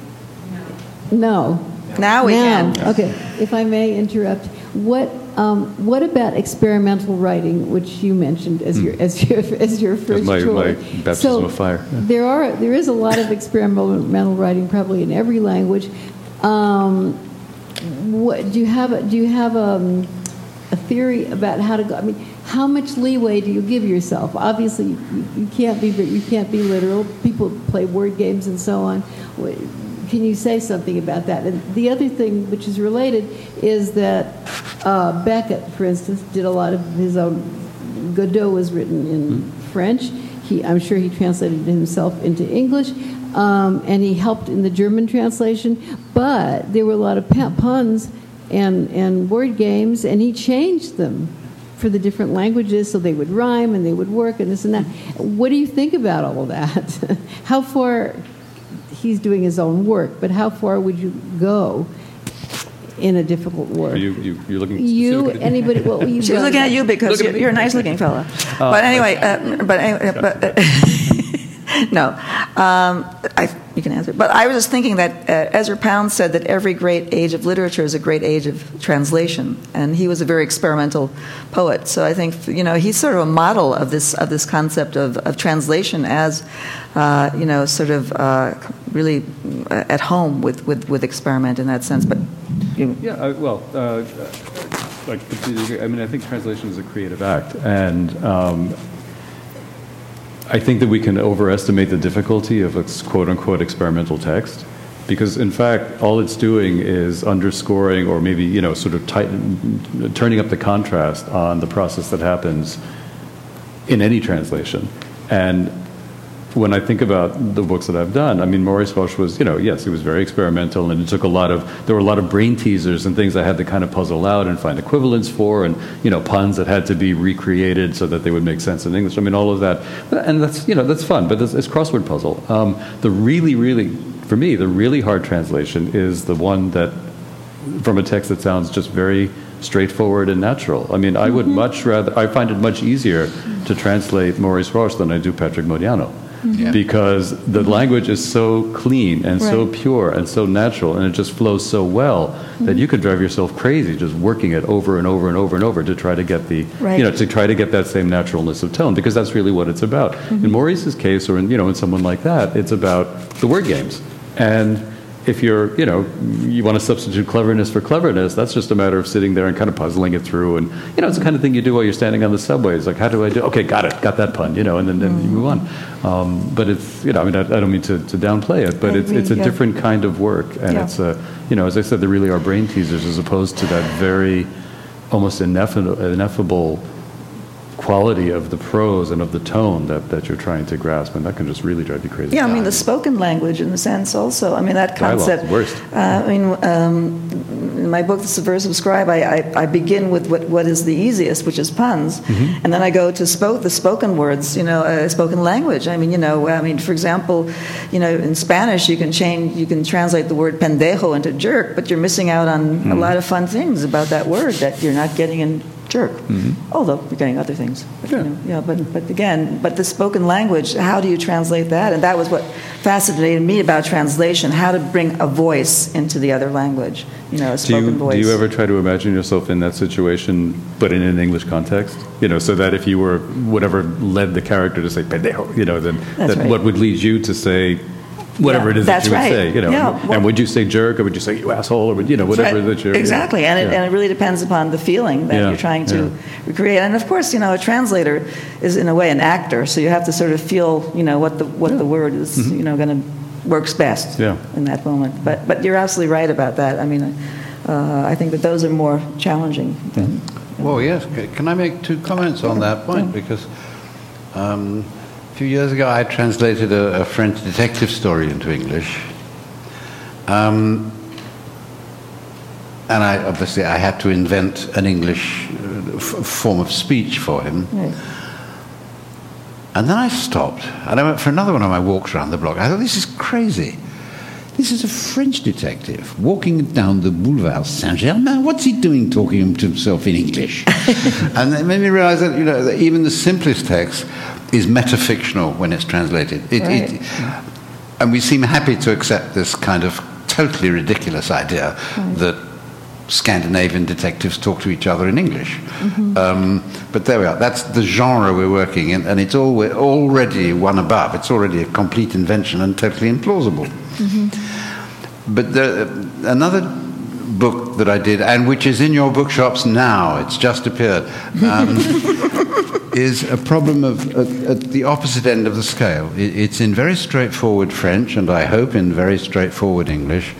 No. Now we Now, can. okay. If I may interrupt, what um, what about experimental writing, which you mentioned as your as your as your first my- my choice? baptism so of fire. Yeah. There are there is a lot of experimental writing, probably in every language. Um, what do you have? A, do you have a, a theory about how to go? I mean, how much leeway do you give yourself? Obviously, you, you can't be you can't be literal. People play word games and so on. Can you say something about that? And the other thing, which is related, is that uh, Beckett, for instance, did a lot of his own. Godot was written in French. He, I'm sure he translated it himself into English, um, and he helped in the German translation. But there were a lot of puns and and word games, and he changed them for the different languages so they would rhyme and they would work and this and that. What do you think about all of that? how far he's doing his own work, but how far would you go in a difficult Are work? you, you, you're looking You, specifically- anybody? Well, you. She's looking at you because you're, you're a nice-looking fella. but anyway, uh, but anyway, but uh, no, um, I, you can answer. But I was just thinking that uh, Ezra Pound said that every great age of literature is a great age of translation, and he was a very experimental poet. So I think you know he's sort of a model of this of this concept of, of translation as uh, you know sort of uh, really uh, at home with, with, with experiment in that sense. But you, Yeah, uh, well, uh, like. I mean, I think translation is a creative act, and um, I think that we can overestimate the difficulty of a quote unquote experimental text. Because in fact, all it's doing is underscoring, or maybe you know, sort of tighten, turning up the contrast on the process that happens in any translation. And when I think about the books that I've done, I mean, Maurice Roche was, you know, yes, he was very experimental, and it took a lot of, there were a lot of brain teasers and things I had to kind of puzzle out and find equivalents for, and, you know, puns that had to be recreated so that they would make sense in English. I mean, all of that. And that's, you know, that's fun, but it's, it's crossword puzzle. Um, the really, really, for me, the really hard translation is the one that, from a text that sounds just very straightforward and natural. I mean, I would much rather, I find it much easier to translate Maurice Roche than I do Patrick Modiano. Mm-hmm. because the language is so clean and so pure and so natural and it just flows so well that you could drive yourself crazy just working it over and over and over and over to try to get the Right. you know to try to get that same naturalness of tone because that's really what it's about. In maurice's case or in you know in someone like that it's about the word games. And if you're you know you want to substitute cleverness for cleverness that's just a matter of sitting there and kind of puzzling it through and you know it's the kind of thing you do while you're standing on the subway it's like how do i do okay got it got that pun you know and then, then you move on um, but it's you know i mean i, I don't mean to, to downplay it but it's it's a yeah. different kind of work and Yeah. it's a you know as i said there really are brain teasers as opposed to that very almost ineffable, ineffable quality of the prose and of the tone that, that you're trying to grasp and that can just really drive you crazy Yeah, I mean, the spoken language in the sense also. I mean, that Dialogue, concept. worst. Uh, I mean, um, in my book, The Subversive Scribe, I, I, I begin with what, what is the easiest, which is puns, Mm-hmm. and then I go to spoke, the spoken words, you know, uh, spoken language. I mean, you know, I mean, for example, you know, in Spanish, you can change, you can translate the word pendejo into jerk, but you're missing out on Mm-hmm. a lot of fun things about that word that you're not getting in jerk. Mm-hmm. Although you're getting other things. But, you know, yeah, but, but again, but the spoken language, how do you translate that? And that was what fascinated me about translation, how to bring a voice into the other language, you know, a do you, voice. do you ever try to imagine yourself in that situation, but in an English context? You know, so that if you were whatever led the character to say pendejo, you know, then that right. what would lead you to say whatever Yeah, it is that's that you would right. say, you know, Yeah, and would you say jerk or would you say you asshole or would, you know whatever right. that you're exactly, and, it, yeah. and it really depends upon the feeling that Yeah, you're trying to yeah. recreate. And of course, you know, a translator is in a way an actor, so you have to sort of feel, you know, what the what the word is, you know, going to works best Mm-hmm. Yeah. in that moment. But but you're absolutely right about that. I mean, uh, I think that those are more challenging. Than, Well, yes. Can I make two comments on that point? Because um, a few years ago, I translated a, a French detective story into English. Um, and I obviously I had to invent an English uh, f- form of speech for him. Right. And then I stopped, and I went for another one of my walks around the block. I thought, this is crazy. This is a French detective walking down the Boulevard Saint Germain. What's he doing talking to himself in English? and it made me realize that, you know, that even the simplest text is metafictional when it's translated. It, it, and we seem happy to accept this kind of totally ridiculous idea that Scandinavian detectives talk to each other in English. Um, but there we are. That's the genre we're working in, and it's all, we're already one above. It's already a complete invention and totally implausible. But there, another book that I did, and which is in your bookshops now, it's just appeared, um, is a problem of at, at the opposite end of the scale. It, it's in very straightforward French, and I hope in very straightforward English.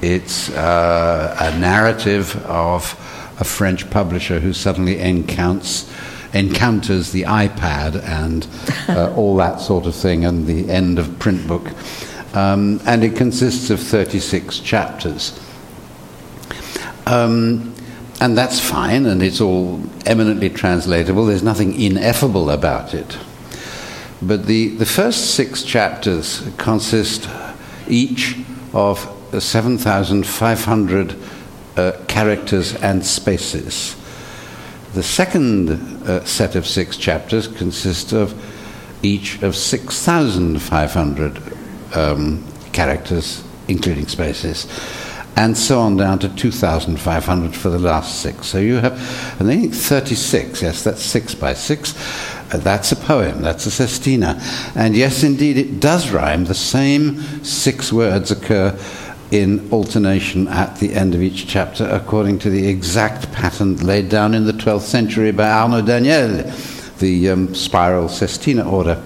It's uh, a narrative of a French publisher who suddenly encounters encounters the iPad and uh, all that sort of thing, and the end of print book. Um, and it consists of 36 chapters. Um, and that's fine, and it's all eminently translatable. There's nothing ineffable about it. But the, the first six chapters consist each of 7,500 uh, characters and spaces. The second uh, set of six chapters consists of each of 6,500 um, characters, including spaces, and so on down to 2,500 for the last six. So you have, and then 36, yes, that's six by six. Uh, that's a poem, that's a sestina. And yes, indeed, it does rhyme. The same six words occur in alternation at the end of each chapter according to the exact pattern laid down in the 12th century by Arnaut Daniel, the um, spiral sestina order.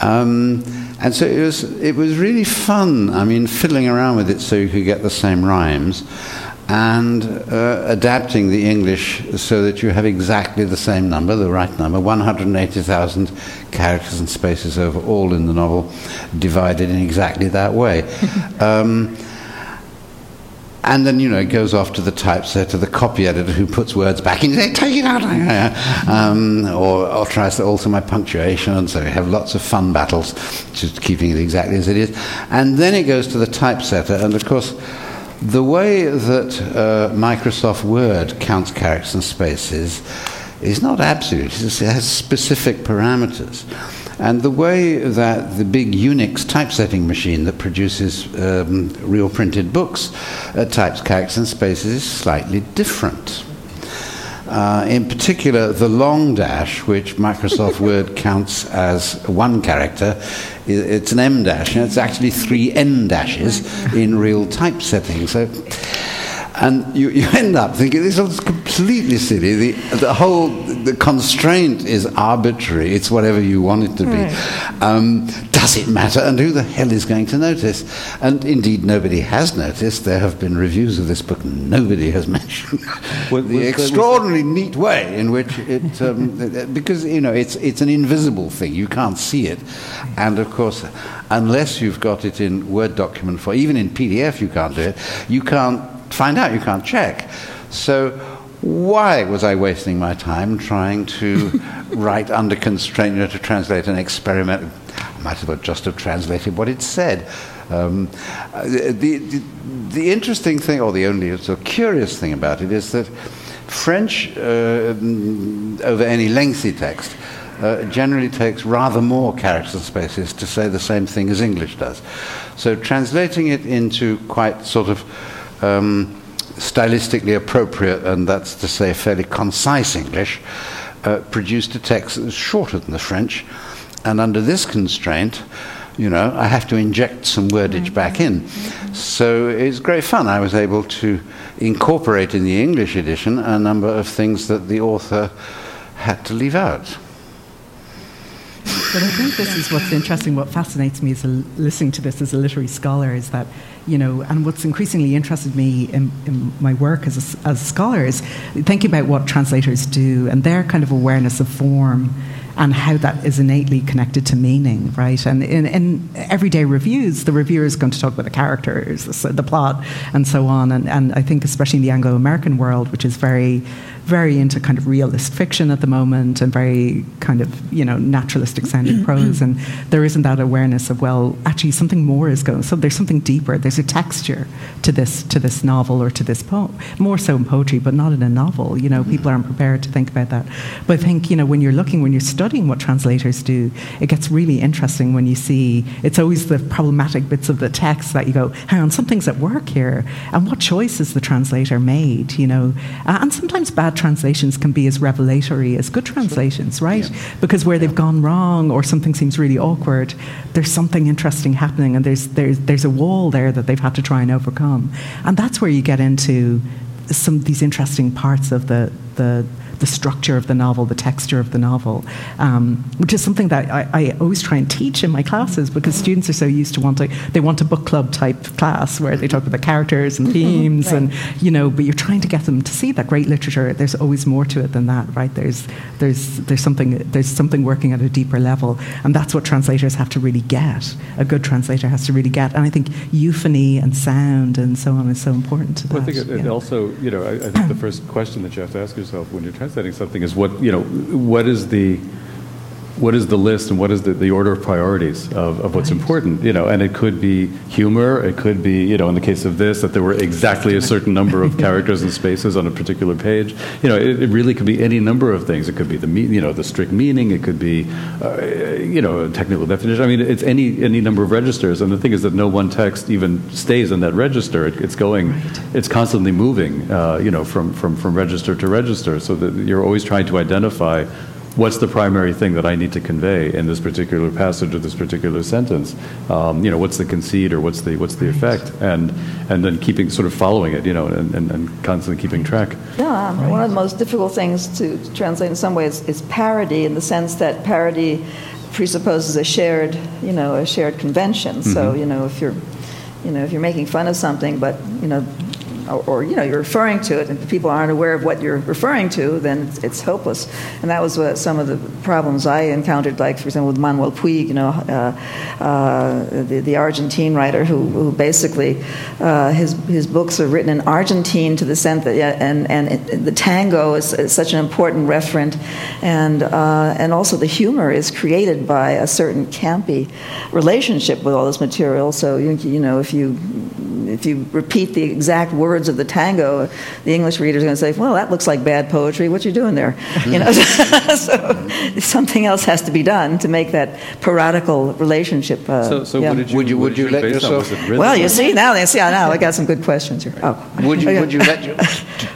Um, and so it was, it was really fun, I mean, fiddling around with it so you could get the same rhymes and uh, adapting the English so that you have exactly the same number, the right number, 180,000 characters and spaces overall in the novel, divided in exactly that way. um, and then, you know, it goes off to the typesetter, the copy editor who puts words back in, say, take it out, um, or, or tries to alter my punctuation, and so we have lots of fun battles, just keeping it exactly as it is. And then it goes to the typesetter, and of course, the way that uh, Microsoft Word counts characters and spaces is not absolute, it has specific parameters. And the way that the big Unix typesetting machine that produces um, real printed books uh, types characters and spaces is slightly different. Uh, in particular, the long dash, which Microsoft Word counts as one character, it's an M dash, and it's actually three N dashes in real typesetting. So and you, you end up thinking this is completely silly. The, the whole the constraint is arbitrary. It's whatever you want it to be. Right. Um, does it matter? And who the hell is going to notice? And indeed, nobody has noticed. There have been reviews of this book. Nobody has mentioned well, the extraordinarily neat way in which it, um, because you know it's it's an invisible thing. You can't see it, and of course, unless you've got it in Word document for even in PDF, you can't do it. You can't find out, you can't check. So, why was I wasting my time trying to write under constraint, you know, to translate an experiment? I might as well just have translated what it said. Um, the, the, the, interesting thing, or the only of curious thing about it, is that French, uh, over any lengthy text, uh, generally takes rather more characters and spaces to say the same thing as English does. So translating it into quite sort of um, stylistically appropriate, and that's to say fairly concise English, uh, produced a text that was shorter than the French. And under this constraint, you know, I have to inject some wordage back in. So it's great fun. I was able to incorporate in the English edition a number of things that the author had to leave out. But I think this is what's interesting, what fascinates me is listening to this as a literary scholar is that, you know, and what's increasingly interested me in, in my work as a, as a scholar is thinking about what translators do and their kind of awareness of form and how that is innately connected to meaning, right? And in, in everyday reviews, the reviewer is going to talk about the characters, the, the plot, and so on. And, and I think, especially in the Anglo American world, which is very very into kind of realist fiction at the moment and very kind of you know naturalistic sounding prose and there isn't that awareness of well actually something more is going so there's something deeper there's a texture to this to this novel or to this poem more so in poetry but not in a novel you know mm-hmm. people aren't prepared to think about that but I think you know when you're looking when you're studying what translators do it gets really interesting when you see it's always the problematic bits of the text that you go hang on something's at work here and what choices the translator made you know uh, and sometimes bad translations can be as revelatory as good translations, right? Yeah. Because where they've gone wrong or something seems really awkward, there's something interesting happening and there's, there's, there's a wall there that they've had to try and overcome. And that's where you get into some of these interesting parts of the, the the structure of the novel, the texture of the novel, um, which is something that I, I, always try and teach in my classes because students are so used to wanting, they want a book club type class where they talk about the characters and themes right. and, you know, but you're trying to get them to see that great literature, there's always more to it than that, right? There's, there's, there's, something, there's something working at a deeper level and that's what translators have to really get. A good translator has to really get. And I think euphony and sound and so on is so important to that. Well, I think it, it also, you know, I, I think the first question that you have to ask yourself when you're trying translating something is what you know what is the what is the list and what is the, the order of priorities of, of what's important you know and it could be humor it could be you know in the case of this that there were exactly a certain number of characters and spaces on a particular page. You know it, it really could be any number of things. It could be the you know the strict meaning it could be uh, you know a technical definition. I mean it's any any number of registers and the thing is that no one text even stays in that register. It, it's going right. it's constantly moving uh, you know from, from from register to register so that you're always trying to identify what's the primary thing that I need to convey in this particular passage or this particular sentence? Um, you know, what's the conceit or what's the what's the effect? And and then keeping sort of following it, you know, and, and, and constantly keeping track. Yeah, um, right. one of the most difficult things to translate in some ways is parody, in the sense that parody presupposes a shared, you know, a shared convention. Mm-hmm. So you know, if you're you know, if you're making fun of something, but you know, or, or, you know you're referring to it, and people aren't aware of what you're referring to, then it's, it's hopeless. And that was what some of the problems I encountered, like for example with Manuel Puig, you know, uh, uh, the, the Argentine writer who, who basically uh, his his books are written in Argentine to the sense that yeah, and and it, the tango is, is, such an important referent, and uh, and also the humor is created by a certain campy relationship with all this material. So you you know if you if you repeat the exact words of the tango, the English reader is going to say, "Well, that looks like bad poetry. What you doing there?" You know, so something else has to be done to make that parodical relationship. Uh, So, so yeah. what did you, Would you- would you let base on? yourself- rhythm Well, you see now, they see now I got some good questions here. Oh, Would you, Okay. would you let you,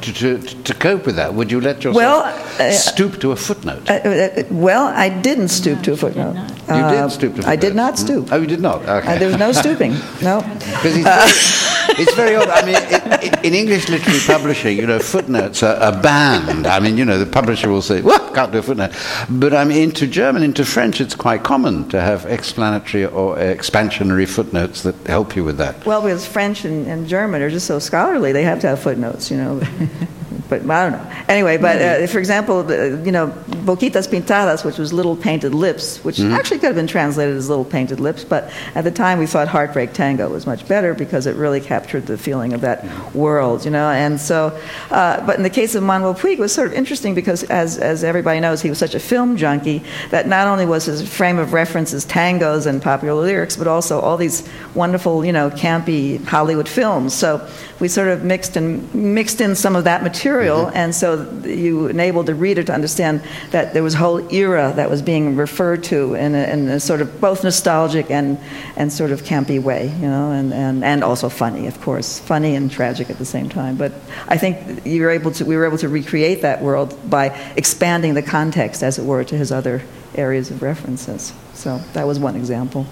to, to, to cope with that? Would you let yourself Well, uh, stoop to a footnote? Uh, uh, well, I didn't stoop to a footnote. you Uh, did stoop to footnote. I did not stoop. Oh, you did not. Okay. Uh, there was no stooping. No. Because it's, very- it's very odd. I mean, it, it, in English literary publishing, you know, footnotes are, are banned. I mean, you know, the publisher will say, well, can't do a footnote. But I mean, into German, into French, it's quite common to have explanatory or expansionary footnotes that help you with that. Well, because French and, and German are just so scholarly, they have to have footnotes, you know. but I don't know. Anyway, but uh, for example, you know, Boquitas Pintadas, which was Little Painted Lips, which actually could have been translated as Little Painted Lips, but at the time we thought Heartbreak Tango was much better because it really captured the feeling of that world, you know. And so, uh, but in the case of Manuel Puig, it was sort of interesting because, as, as everybody knows, he was such a film junkie that not only was his frame of references tangos and popular lyrics, but also all these wonderful, you know, campy Hollywood films. So we sort of mixed and mixed in some of that material, Mm-hmm. and so you enabled the reader to understand that there was a whole era that was being referred to in a, in a sort of both nostalgic and, and sort of campy way, you know, and, and, and also funny, of course, funny and tragic at the same time. But I think you were able to, we were able to recreate that world by expanding the context, as it were, to his other areas of references. So that was one example.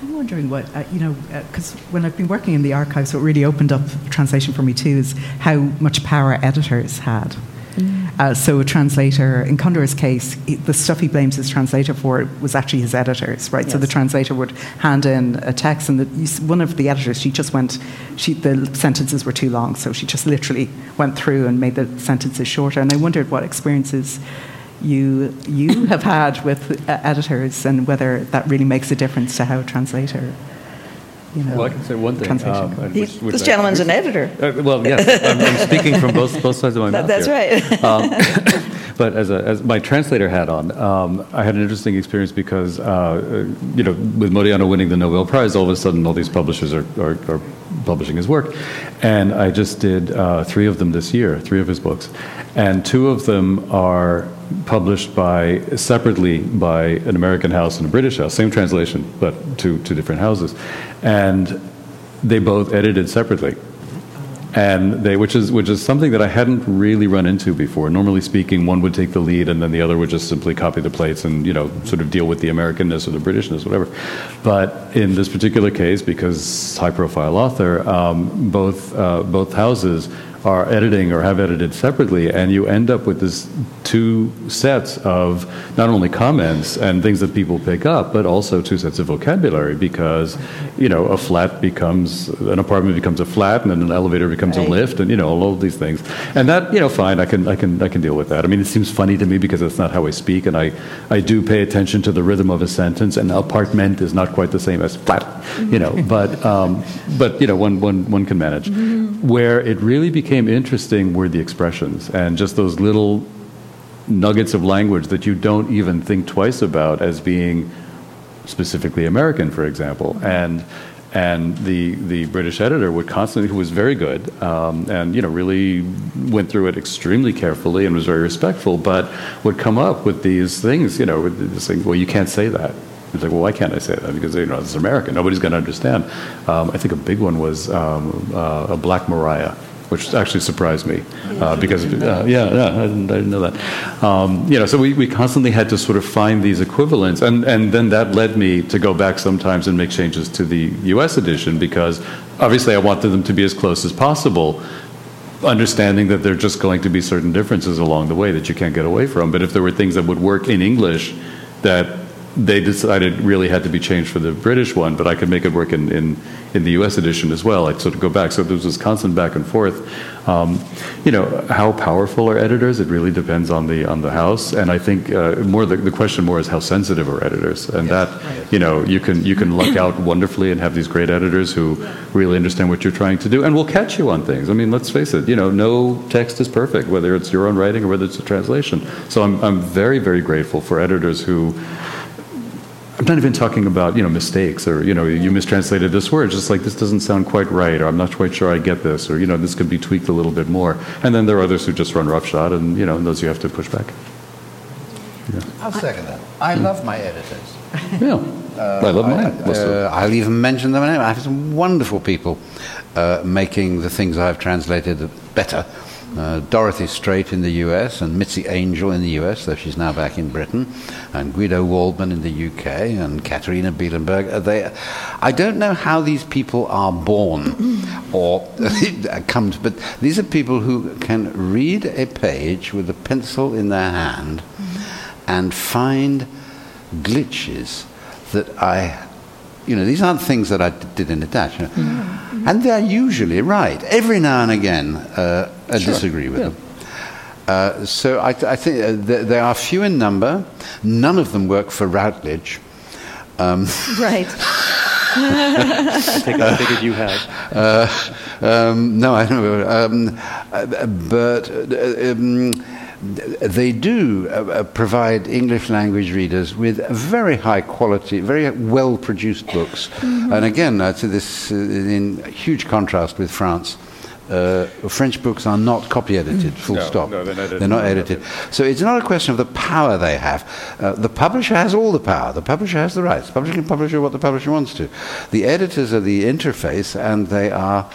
I'm wondering what, uh, you know, because when I've been working in the archives, what really opened up translation for me too is how much power editors had. Uh, so a translator, in Kundera's case, he- the stuff he blames his translator for was actually his editors, right? So the translator would hand in a text, and the, one of the editors, she just went, she, the sentences were too long, so she just literally went through and made the sentences shorter. And I wondered what experiences you you have had with uh, editors, and whether that really makes a difference to how a translator. You know, Well, I can say one thing. um, which- which this I- gentleman's an editor. Uh, well, yes, I'm, I'm speaking from both both sides of my That- mouth. that's here. right. Um, but as, a, as my translator hat on, um, I had an interesting experience because, uh, you know, with Modiano winning the Nobel Prize, all of a sudden all these publishers are, are, are publishing his work. And I just did uh, three of them this year, three of his books. And two of them are published by separately by an American house and a British house, same translation, but two, two different houses. And they both edited separately and they which is which is something that I hadn't really run into before. Normally speaking, one would take the lead, and then the other would just simply copy the plates and you know sort of deal with the Americanness or the Britishness, whatever. But in this particular case, because high-profile author, um, both uh, both houses are editing or have edited separately, and you end up with this two sets of not only comments and things that people pick up, but also two sets of vocabulary because you know a flat becomes an apartment becomes a flat, and then an elevator becomes a lift, and you know all of these things, and that you know fine, I can I can I can deal with that. I mean, it seems funny to me because that's not how I speak, and I I do pay attention to the rhythm of a sentence, and apartment is not quite the same as flat, you know, but um, but you know one one one can manage. Where it really became interesting were the expressions and just those little nuggets of language that you don't even think twice about as being specifically American, for example. And and the the British editor would constantly, who was very good, um, and you know really went through it extremely carefully and was very respectful, but would come up with these things, you know, with this thing. Well, you can't say that. It's like, well, why can't I say that? Because you know it's American. Nobody's going to understand. Um, I think a big one was um, uh, a Black Mariah which actually surprised me uh, because uh, yeah, yeah, I didn't, I didn't know that. Um, you know, so we, we constantly had to sort of find these equivalents, and and then that led me to go back sometimes and make changes to the U.S. edition because obviously I wanted them to be as close as possible. Understanding that there are just going to be certain differences along the way that you can't get away from. But if there were things that would work in English that they decided really had to be changed for the British one, but I could make it work in, in, in the US edition as well. I'd sort of go back. So there was this constant back and forth. Um, you know, how powerful are editors? It really depends on the on the house. And I think uh, more the, the question more is how sensitive are editors? And that, you know, you can you can luck out wonderfully and have these great editors who really understand what you're trying to do and will catch you on things. I mean, let's face it, you know, no text is perfect, whether it's your own writing or whether it's a translation. So I'm, I'm very, very grateful for editors who not even talking about you know mistakes or you know you mistranslated this word. It's Just like this doesn't sound quite right, or I'm not quite sure I get this, or you know this could be tweaked a little bit more. And then there are others who just run roughshod, and you know those you have to push back. I'll second that. I love my editors. Yeah, I love mine. them. Uh, I'll even mention them. I have some wonderful people uh, making the things I've translated better. Uh, Dorothy Strait in the US and Mitzi Angel in the US, though she's now back in Britain, and Guido Waldman in the UK and Katharina Bielenberg. Are they, I don't know how these people are born or come to, but these are people who can read a page with a pencil in their hand and find glitches that I, you know, these aren't things that I d- did in a dash. you know. And they're usually right. Every now and again, uh, I disagree with them. Uh, so I, I think uh, th- they are few in number. None of them work for Routledge. Um, Right. I take, I take it you have. Uh, um, no, I don't know. Um, uh, but uh, um, they do uh, uh, provide English language readers with very high quality, very well produced books. And again, uh, to this uh, in huge contrast with France. Uh, French books are not copy edited, full No, stop. no, they're not edited. They're not edited. So it's not a question of the power they have. Uh, the publisher has all the power. The publisher has the rights. The publisher can publish what the publisher wants to. The editors are the interface, and they are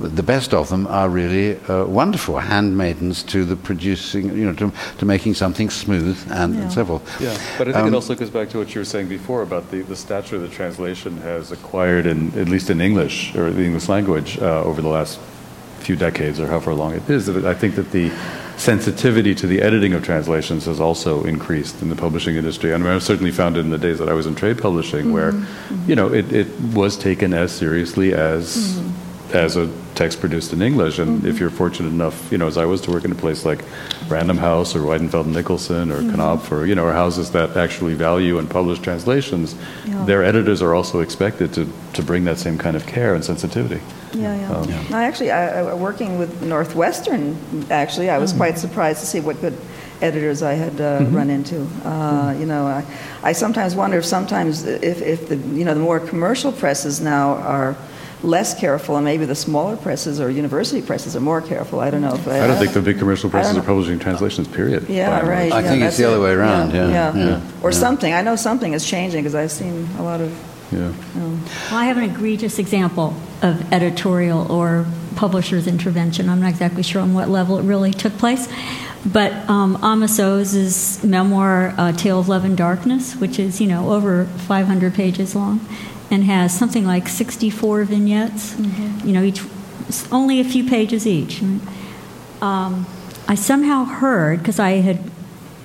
the best of them are really uh, wonderful handmaidens to the producing, you know, to, to making something smooth and, and so forth. Yeah, but I think Um, it also goes back to what you were saying before about the, the stature the translation has acquired, in, at least in English or the English language, uh, over the last few decades or however long it is. I think that the sensitivity to the editing of translations has also increased in the publishing industry. I mean, I've certainly found it in the days that I was in trade publishing, where you know it, it was taken as seriously as as a text produced in English. And if you're fortunate enough, you know, as I was to work in a place like Random House or Weidenfeld and Nicolson or Knopf or, you know, or houses that actually value and publish translations, their editors are also expected to, to bring that same kind of care and sensitivity. Yeah, yeah. Um, I actually, I, I, working with Northwestern, actually, I was quite surprised to see what good editors I had uh, run into. Uh, You know, I, I sometimes wonder if sometimes if, if the you know the more commercial presses now are less careful, and maybe the smaller presses or university presses are more careful. I don't know. If I don't think the big commercial presses are publishing translations, period. Yeah, right. I yeah, think it's the other way around, yeah, yeah, Or yeah. something. I know something is changing because I've seen a lot of. Yeah. Well, I have an egregious example of editorial or publisher's intervention. I'm not exactly sure on what level it really took place. But um, Amos Oz' memoir, uh, Tale of Love and Darkness, which is, you know, over 500 pages long and has something like 64 vignettes, mm-hmm. you know, each only a few pages each. Mm-hmm. Um, I somehow heard, because I had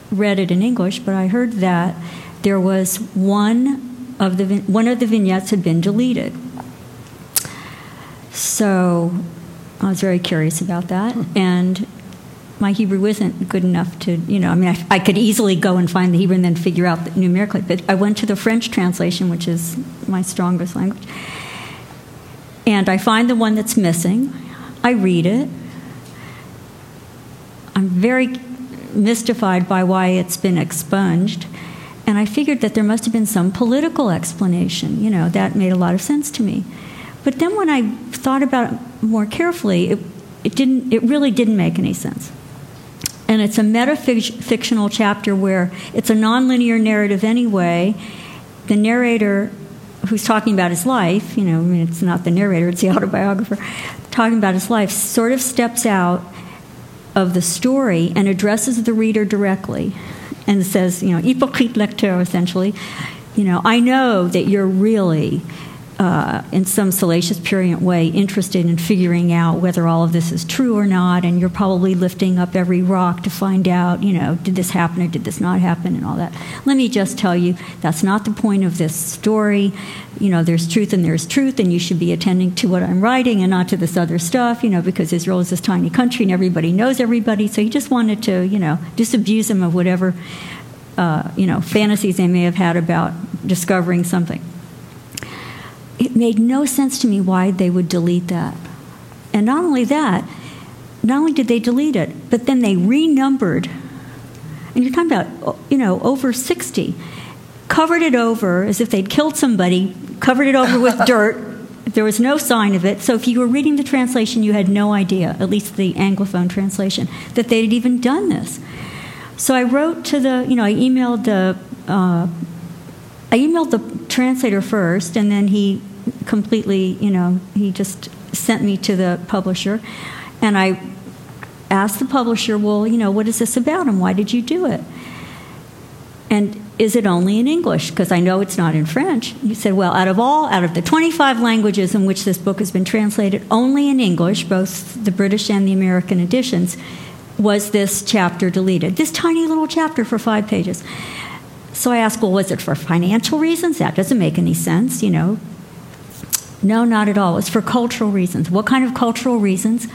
read it in English, but I heard that there was one of the one of the vignettes had been deleted. So I was very curious about that, hmm. and my Hebrew isn't good enough to, you know, I mean, I, I could easily go and find the Hebrew and then figure out numerically, but I went to the French translation, which is my strongest language, and I find the one that's missing. I read it. I'm very mystified by why it's been expunged. And I figured that there must have been some political explanation. You know, that made a lot of sense to me. But then when I thought about it more carefully, it, it, didn't, it really didn't make any sense. And it's a metafictional chapter where it's a nonlinear narrative anyway. The narrator who's talking about his life, you know, I mean, it's not the narrator, it's the autobiographer, talking about his life, sort of steps out of the story and addresses the reader directly and says, you know, hypocrite lecteur, essentially, you know, I know that you're really, uh, in some salacious, prurient way, interested in figuring out whether all of this is true or not, and you're probably lifting up every rock to find out, you know, did this happen or did this not happen and all that. Let me just tell you, that's not the point of this story. You know, there's truth and there's truth, and you should be attending to what I'm writing and not to this other stuff, you know, because Israel is this tiny country and everybody knows everybody. So he just wanted to, you know, disabuse them of whatever, uh, you know, fantasies they may have had about discovering something. It made no sense to me why they would delete that. And not only that, not only did they delete it, but then they renumbered, and you're talking about, you know, over 60. covered it over as if they'd killed somebody, covered it over with dirt. There was no sign of it. So if you were reading the translation, you had no idea, at least the Anglophone translation, that they'd even done this. So I wrote to the, you know, I emailed the, uh, I emailed the translator first, and then he completely, you know, he just sent me to the publisher, and I asked the publisher, well, you know, what is this about, and why did you do it? And is it only in English? Because I know it's not in French. He said, well, out of all, out of the 25 languages in which this book has been translated, only in English, both the British and the American editions, was this chapter deleted. This tiny little chapter for five pages. So I asked, well, was it for financial reasons? That doesn't make any sense, you know. No, not at all. It's for cultural reasons. What kind of cultural reasons?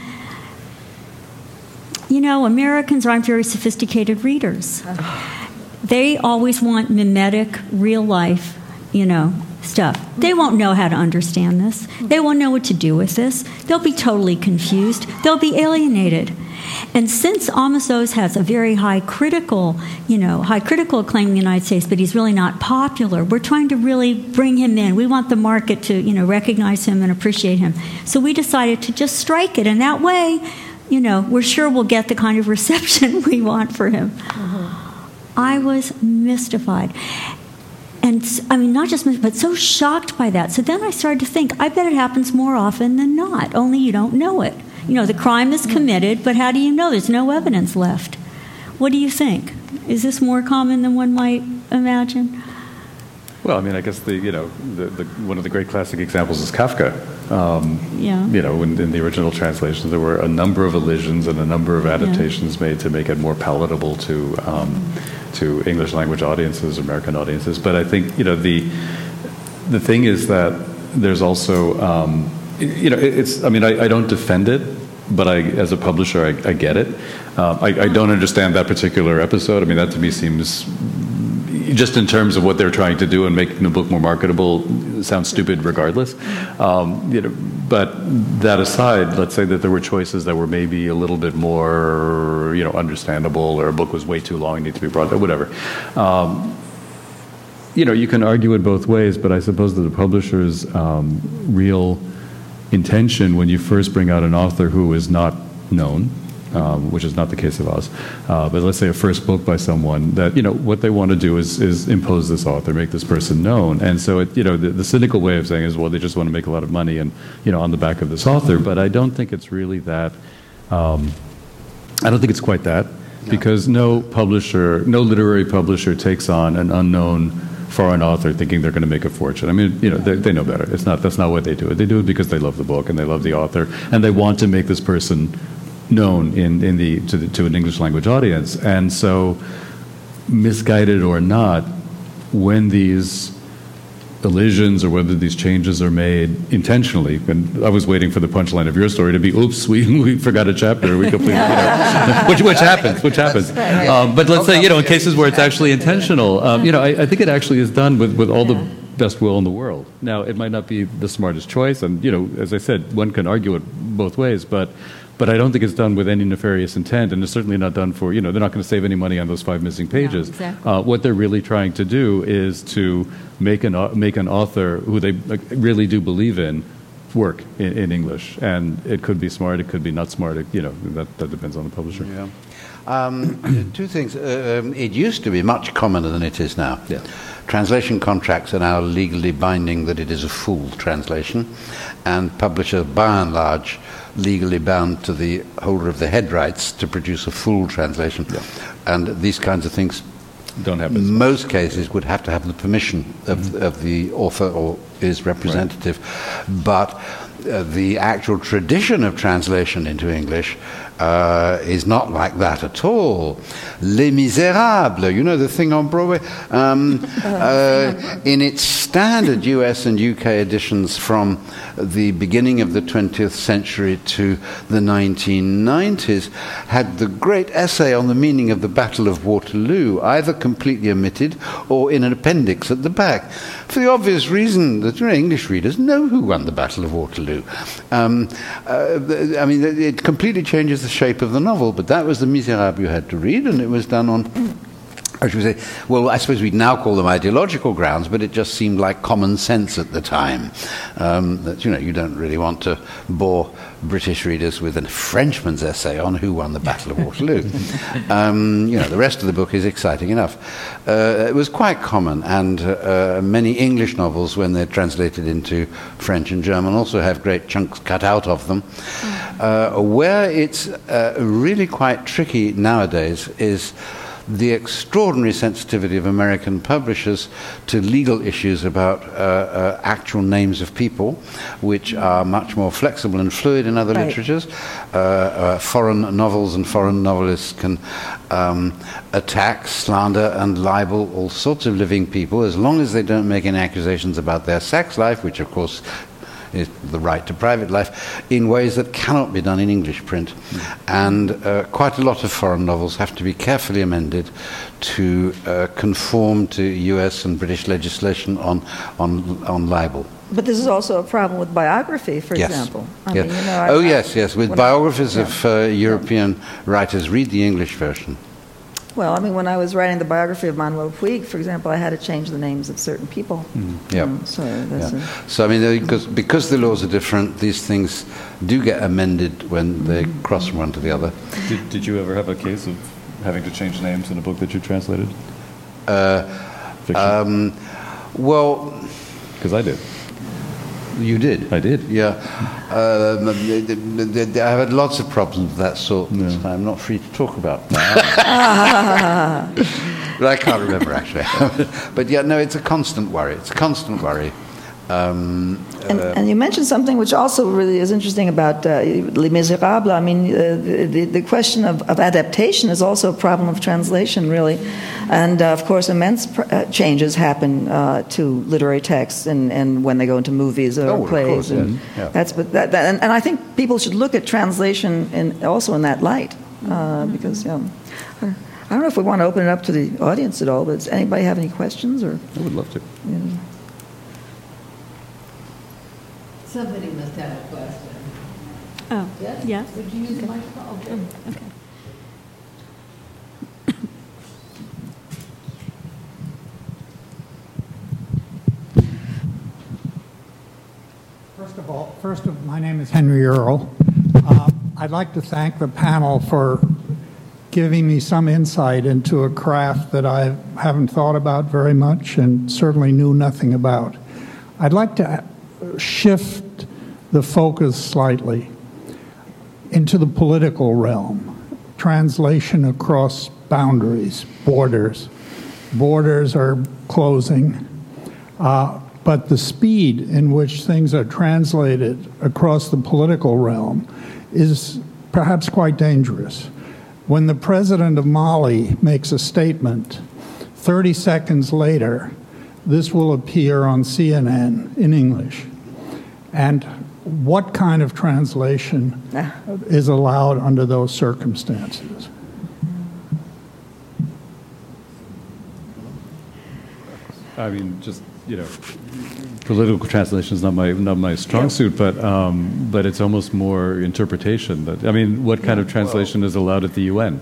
You know, Americans aren't very sophisticated readers. They always want mimetic, real life, you know, stuff. They won't know how to understand this. They won't know what to do with this. They'll be totally confused. They'll be alienated. And since Amos Oz has a very high critical, you know, high critical acclaim in the United States, but he's really not popular, we're trying to really bring him in. We want the market to, you know, recognize him and appreciate him. So we decided to just strike it, and that way, you know, we're sure we'll get the kind of reception we want for him. Mm-hmm. I was mystified. And I mean, not just, but so shocked by that. So then I started to think, I bet it happens more often than not, only you don't know it. You know, the crime is mm-hmm. committed, but how do you know? There's no evidence left. What do you think? Is this more common than one might imagine? Well, I mean, I guess the you know the, the, one of the great classic examples is Kafka. Um, yeah. You know, in, in, the original translations, there were a number of elisions and a number of adaptations yeah. made to make it more palatable to um, to English language audiences, American audiences. But I think you know the the thing is that there's also um, you know, it's. I mean, I, I, don't defend it, but I, as a publisher, I, I get it. Uh, I, I, don't understand that particular episode. I mean, that to me seems just in terms of what they're trying to do and making the book more marketable sounds stupid regardless. Um, you know, but that aside, let's say that there were choices that were maybe a little bit more, you know, understandable, or a book was way too long, need to be brought, up, whatever. Um, you know, you can argue it both ways, but I suppose that the publisher's um, real intention when you first bring out an author who is not known, um, which is not the case of us. Uh, but let's say a first book by someone that you know what they want to do is is impose this author, make this person known, and so it, you know the, the cynical way of saying is well they just want to make a lot of money and you know on the back of this author. But I don't think it's really that. Um, I don't think it's quite that because no publisher, no literary publisher takes on an unknown foreign author thinking they're going to make a fortune. I mean, you know, they, they know better. It's not that's not what they do. They do it because they love the book and they love the author and they want to make this person known in, in the to, the, to an English language audience. And so, misguided or not, when these elisions or whether these changes are made intentionally. And I was waiting for the punchline of your story to be, "Oops, we, we forgot a chapter. We completely, you know, which which happens, which happens." Um, but let's say you know, in cases where it's actually intentional, um, you know, I, I, think it actually is done with with all the best will in the world. Now, it might not be the smartest choice, and you know, as I said, one can argue it both ways, but but I don't think it's done with any nefarious intent, and it's certainly not done for, you know, they're not going to save any money on those five missing pages. exactly. uh, what they're really trying to do is to make an, make an author who they really do believe in work in, in, English. And it could be smart, it could be not smart, it, you know, that, that depends on the publisher. Yeah. Um, two things. Uh, um, it used to be much commoner than it is now. Yeah. Translation contracts are now legally binding that it is a full translation, and publishers, by and large, legally bound to the holder of the head rights to produce a full translation. Yeah. And these kinds of things don't happen. Most cases would have to have the permission of, mm-hmm. of the author or his representative. Right. But uh, the actual tradition of translation into English uh, is not like that at all. Les Miserables, you know the thing on Broadway? Um, uh, in its standard US and UK editions from the beginning of the 20th century to the 1990s, had the great essay on the meaning of the Battle of Waterloo, either completely omitted or in an appendix at the back. For the obvious reason that you know, English readers know who won the Battle of Waterloo. Um, uh, I mean, it completely changes the shape of the novel, but that was the Miserables you had to read, and it was done on I should say, well, I suppose we'd now call them ideological grounds, but it just seemed like common sense at the time. Um, that, you know, you don't really want to bore British readers with a Frenchman's essay on who won the Battle of Waterloo. um, you know, the rest of the book is exciting enough. Uh, it was quite common, and uh, many English novels, when they're translated into French and German, also have great chunks cut out of them. Uh, where it's uh, really quite tricky nowadays is the extraordinary sensitivity of American publishers to legal issues about uh, uh, actual names of people, which are much more flexible and fluid in other Right. literatures. Uh, uh, foreign novels and foreign novelists can um, attack, slander, and libel all sorts of living people as long as they don't make any accusations about their sex life, which, of course, the right to private life in ways that cannot be done in English print. And uh, quite a lot of foreign novels have to be carefully amended to uh, conform to US and British legislation on, on, on libel. But this is also a problem with biography, for yes. example. I Yeah. mean, you know, I- oh, I- yes, yes. With biographies yeah. of uh, European writers, read the English version. Well, I mean, when I was writing the biography of Manuel Puig, for example, I had to change the names of certain people. Yeah. Mm, so Yeah. So, I mean, because, because the laws are different, these things do get amended when they cross from one to the other. Did, did you ever have a case of having to change names in a book that you translated? Uh, Fiction? um, well, Because I did. You did? I did. Yeah. Um, I've had lots of problems of that sort this time. I'm not free to talk about now. but I can't remember, actually. but yeah, no, it's a constant worry. It's a constant worry. Um, And, and you mentioned something which also really is interesting about uh, Les Miserables. I mean, uh, the, the question of, of adaptation is also a problem of translation, really. And uh, of course, immense pr- uh, changes happen uh, to literary texts and, and when they go into movies or Oh, of plays. course, and. Yeah. that's, but that, that, and, and I think people should look at translation in, also in that light. Uh, because, um, I don't know if we want to open it up to the audience at all, but does anybody have any questions? Or, I would love to. Somebody must have a question. Oh, Yes? yeah. Would you use the microphone? Okay. Okay. First of all, first of, my name is Henry Earl. Uh, I'd like to thank the panel for giving me some insight into a craft that I haven't thought about very much and certainly knew nothing about. I'd like to uh, shift the focus slightly into the political realm. Translation across boundaries, borders. Borders are closing. Uh, but the speed in which things are translated across the political realm is perhaps quite dangerous. When the president of Mali makes a statement, 30 seconds later, this will appear on CNN in English. And what kind of translation is allowed under those circumstances? I mean, just you know, political translation is not my not my strong suit, but um, but it's almost more interpretation. That I mean, what kind of translation is allowed at the UN?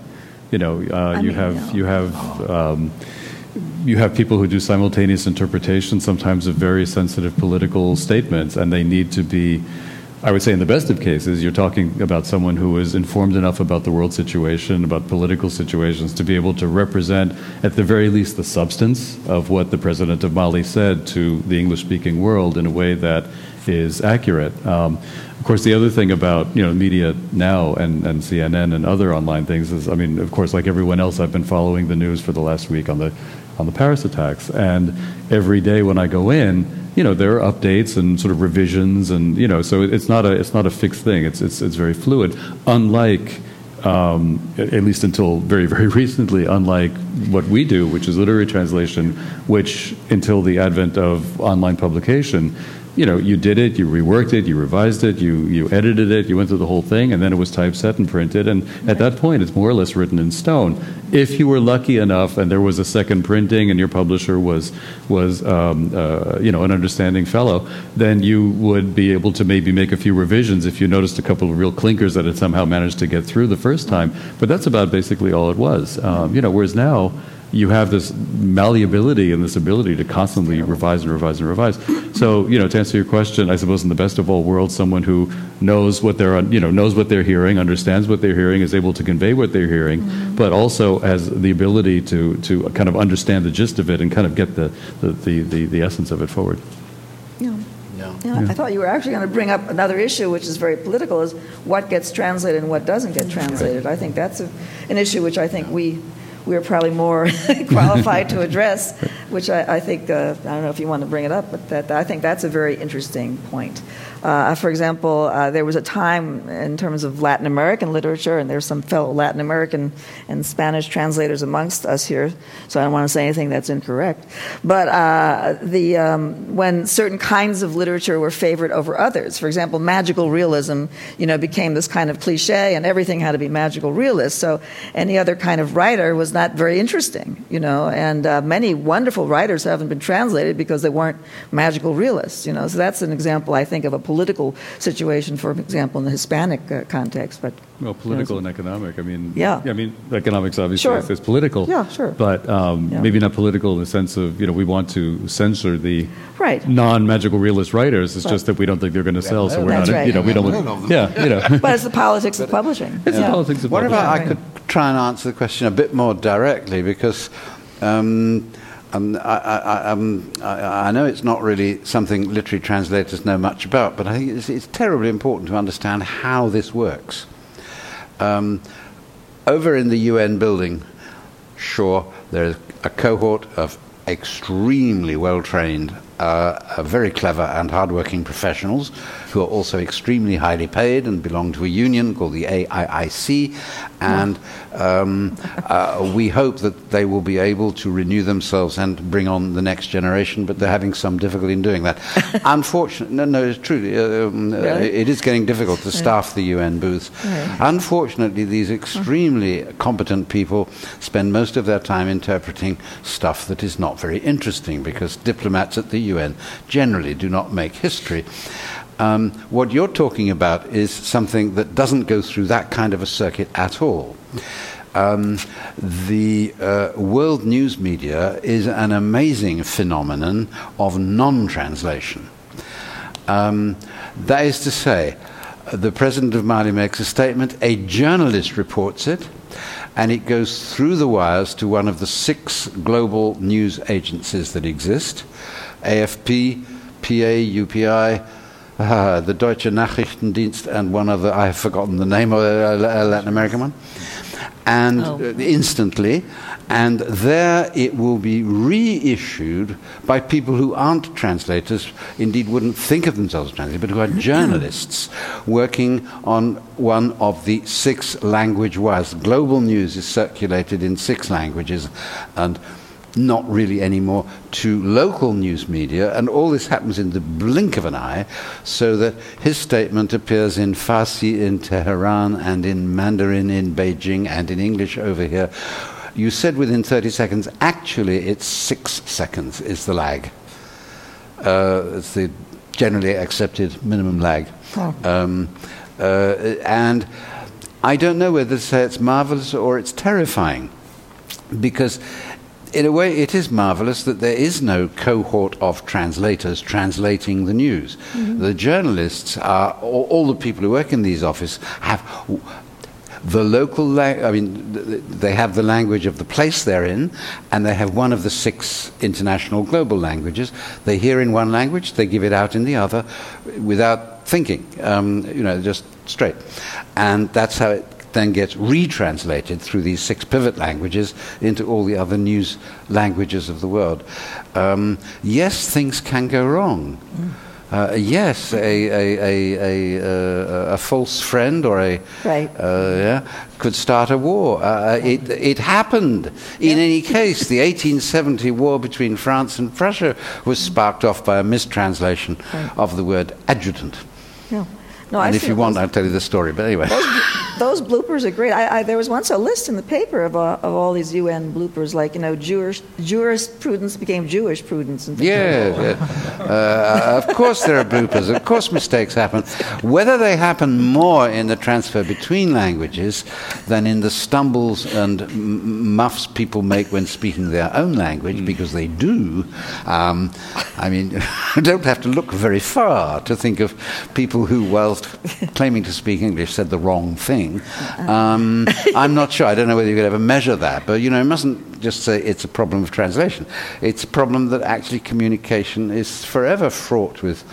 You know, uh, you mean, have no. you have. Um, you have people who do simultaneous interpretation, sometimes of very sensitive political statements, and they need to be, I would say, in the best of cases, you're talking about someone who is informed enough about the world situation, about political situations, to be able to represent, at the very least, the substance of what the president of Mali said to the English speaking world in a way that is accurate. Um, of course, the other thing about you know media now and, and CNN and other online things is, I mean, of course, like everyone else, I've been following the news for the last week on the on the Paris attacks, and every day when I go in, you know, there are updates and sort of revisions, and you know, so it's not a it's not a fixed thing. It's it's it's very fluid. Unlike um, at least until very, very recently, unlike what we do, which is literary translation, which until the advent of online publication, you know, you did it, you reworked it, you revised it, you, you edited it, you went through the whole thing, and then it was typeset and printed. And at that point, it's more or less written in stone. If you were lucky enough and there was a second printing and your publisher was, was um, uh, you know, an understanding fellow, then you would be able to maybe make a few revisions if you noticed a couple of real clinkers that had somehow managed to get through the first time. But that's about basically all it was. Um, you know, whereas now, you have this malleability and this ability to constantly revise and revise and revise. So, you know, to answer your question, I suppose in the best of all worlds, someone who knows what they're, you know, knows what they're hearing, understands what they're hearing, is able to convey what they're hearing, mm-hmm. but also has the ability to, to kind of understand the gist of it and kind of get the, the, the, the, the essence of it forward. Yeah. Yeah. yeah. I thought you were actually going to bring up another issue, which is very political, is what gets translated and what doesn't get translated. I think that's a, an issue which I think we we're probably more qualified to address, which I, I think, uh, I don't know if you want to bring it up, but that, I think that's a very interesting point. Uh, for example, uh, there was a time in terms of Latin American literature, and there's some fellow Latin American and Spanish translators amongst us here, so I don't want to say anything that's incorrect. But uh, the, um, when certain kinds of literature were favored over others, for example, magical realism, you know, became this kind of cliche, and everything had to be magical realist. So any other kind of writer was not very interesting, you know. And uh, many wonderful writers haven't been translated because they weren't magical realists, you know. So that's an example, I think, of a political situation, for example, in the Hispanic uh, context. But well, political and economic. I mean, yeah. I mean, economics obviously sure. is, is, political. Yeah, sure. But um, yeah. maybe not political in the sense of you know we want to censor the right. non-magical realist writers. It's right. just that we don't think they're going to sell, so we're not. Right. You know, we don't. Yeah, you know. But it's the politics of publishing. It's yeah. the politics of what publishing. What about I could try and answer the question a bit more directly because. Um, um, I, I, um, I, I, know it's not really something literary translators know much about, but I think it's, it's terribly important to understand how this works. Um, over in the UN building, sure, there's a cohort of extremely well trained, uh, very clever and hardworking professionals who are also extremely highly paid and belong to a union called the AIIC. And um, uh, we hope that they will be able to renew themselves and bring on the next generation, but they're having some difficulty in doing that. Unfortunately, no, no, it's truly, uh, um, uh, really? it is getting difficult to staff the UN booths. Unfortunately, these extremely competent people spend most of their time interpreting stuff that is not very interesting because diplomats at the UN generally do not make history. Um, what you're talking about is something that doesn't go through that kind of a circuit at all. Um, the uh, world news media is an amazing phenomenon of non translation. Um, that is to say, the president of Mali makes a statement, a journalist reports it, and it goes through the wires to one of the six global news agencies that exist AFP, PA, UPI, uh, the Deutsche Nachrichtendienst, and one other, I have forgotten the name of a, a Latin American one. And oh. instantly, and there it will be reissued by people who aren't translators, indeed wouldn't think of themselves as translators, but who are journalists working on one of the six language wires. Global news is circulated in six languages, and not really anymore to local news media, and all this happens in the blink of an eye, so that his statement appears in Farsi in Tehran and in Mandarin in Beijing and in English over here. You said within 30 seconds. Actually, it's six seconds is the lag. Uh, it's the generally accepted minimum lag. Oh. Um, uh, and I don't know whether to say it's marvelous or it's terrifying because in a way, it is marvelous that there is no cohort of translators translating the news. Mm-hmm. The journalists are, all, all, the people who work in these offices have the local, la- I mean, they have the language of the place they're in, and they have one of the six international global languages. They hear in one language, they give it out in the other without thinking, um, you know, just straight. And that's how it then gets retranslated through these six pivot languages into all the other news languages of the world. Um, yes, things can go wrong. Uh, yes, a, a, a, a, a, false friend or a right. uh, yeah, could start a war. Uh, it, it happened. In any case, the 1870 war between France and Prussia was sparked off by a mistranslation right. of the word adjutant. No. No, and if you want, I'll tell you the story. But anyway. those bloopers are great. I, I, there was once a list in the paper of, uh, of all these UN bloopers, like you know, Jewish jurisprudence became Jewish prudence. And things like uh, of course there are bloopers. Of course mistakes happen. Whether they happen more in the transfer between languages than in the stumbles and m- muffs people make when speaking their own language, because they do. Um, I mean, you don't have to look very far to think of people who, claiming to speak English, said the wrong thing. Um, I'm not sure. I don't know whether you could ever measure that, but you know, it mustn't just say it's a problem of translation. It's a problem that actually communication is forever fraught with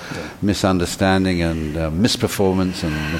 misunderstanding and uh, misperformance and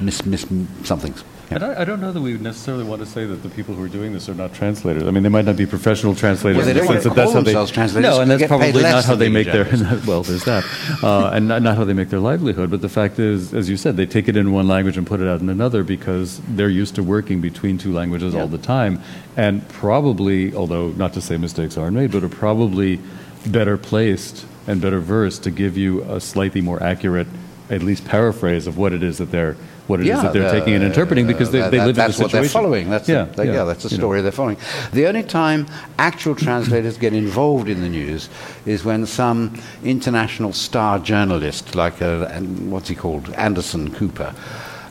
mis, mis, mis somethings. And I, I don't know that we would necessarily want to say that the people who are doing this are not translators. I mean, they might not be professional translators Well, they don't want to that that's call how they. themselves translators no, and that's they get paid probably not how they being make their. well, there's that, uh, and not, not how they make their livelihood. But the fact is, as you said, they take it in one language and put it out in another because they're used to working between two languages all the time, and probably, although not to say mistakes aren't made, but are probably better placed and better versed to give you a slightly more accurate, at least paraphrase of what it is that they're what it is that they're uh, taking and interpreting because they, that- they live that's in the situation. That's what they're following. That's yeah, the, yeah, that's the you know. story they're following. The only time actual translators get involved in the news is when some international star journalist, like uh and what's he called, Anderson Cooper.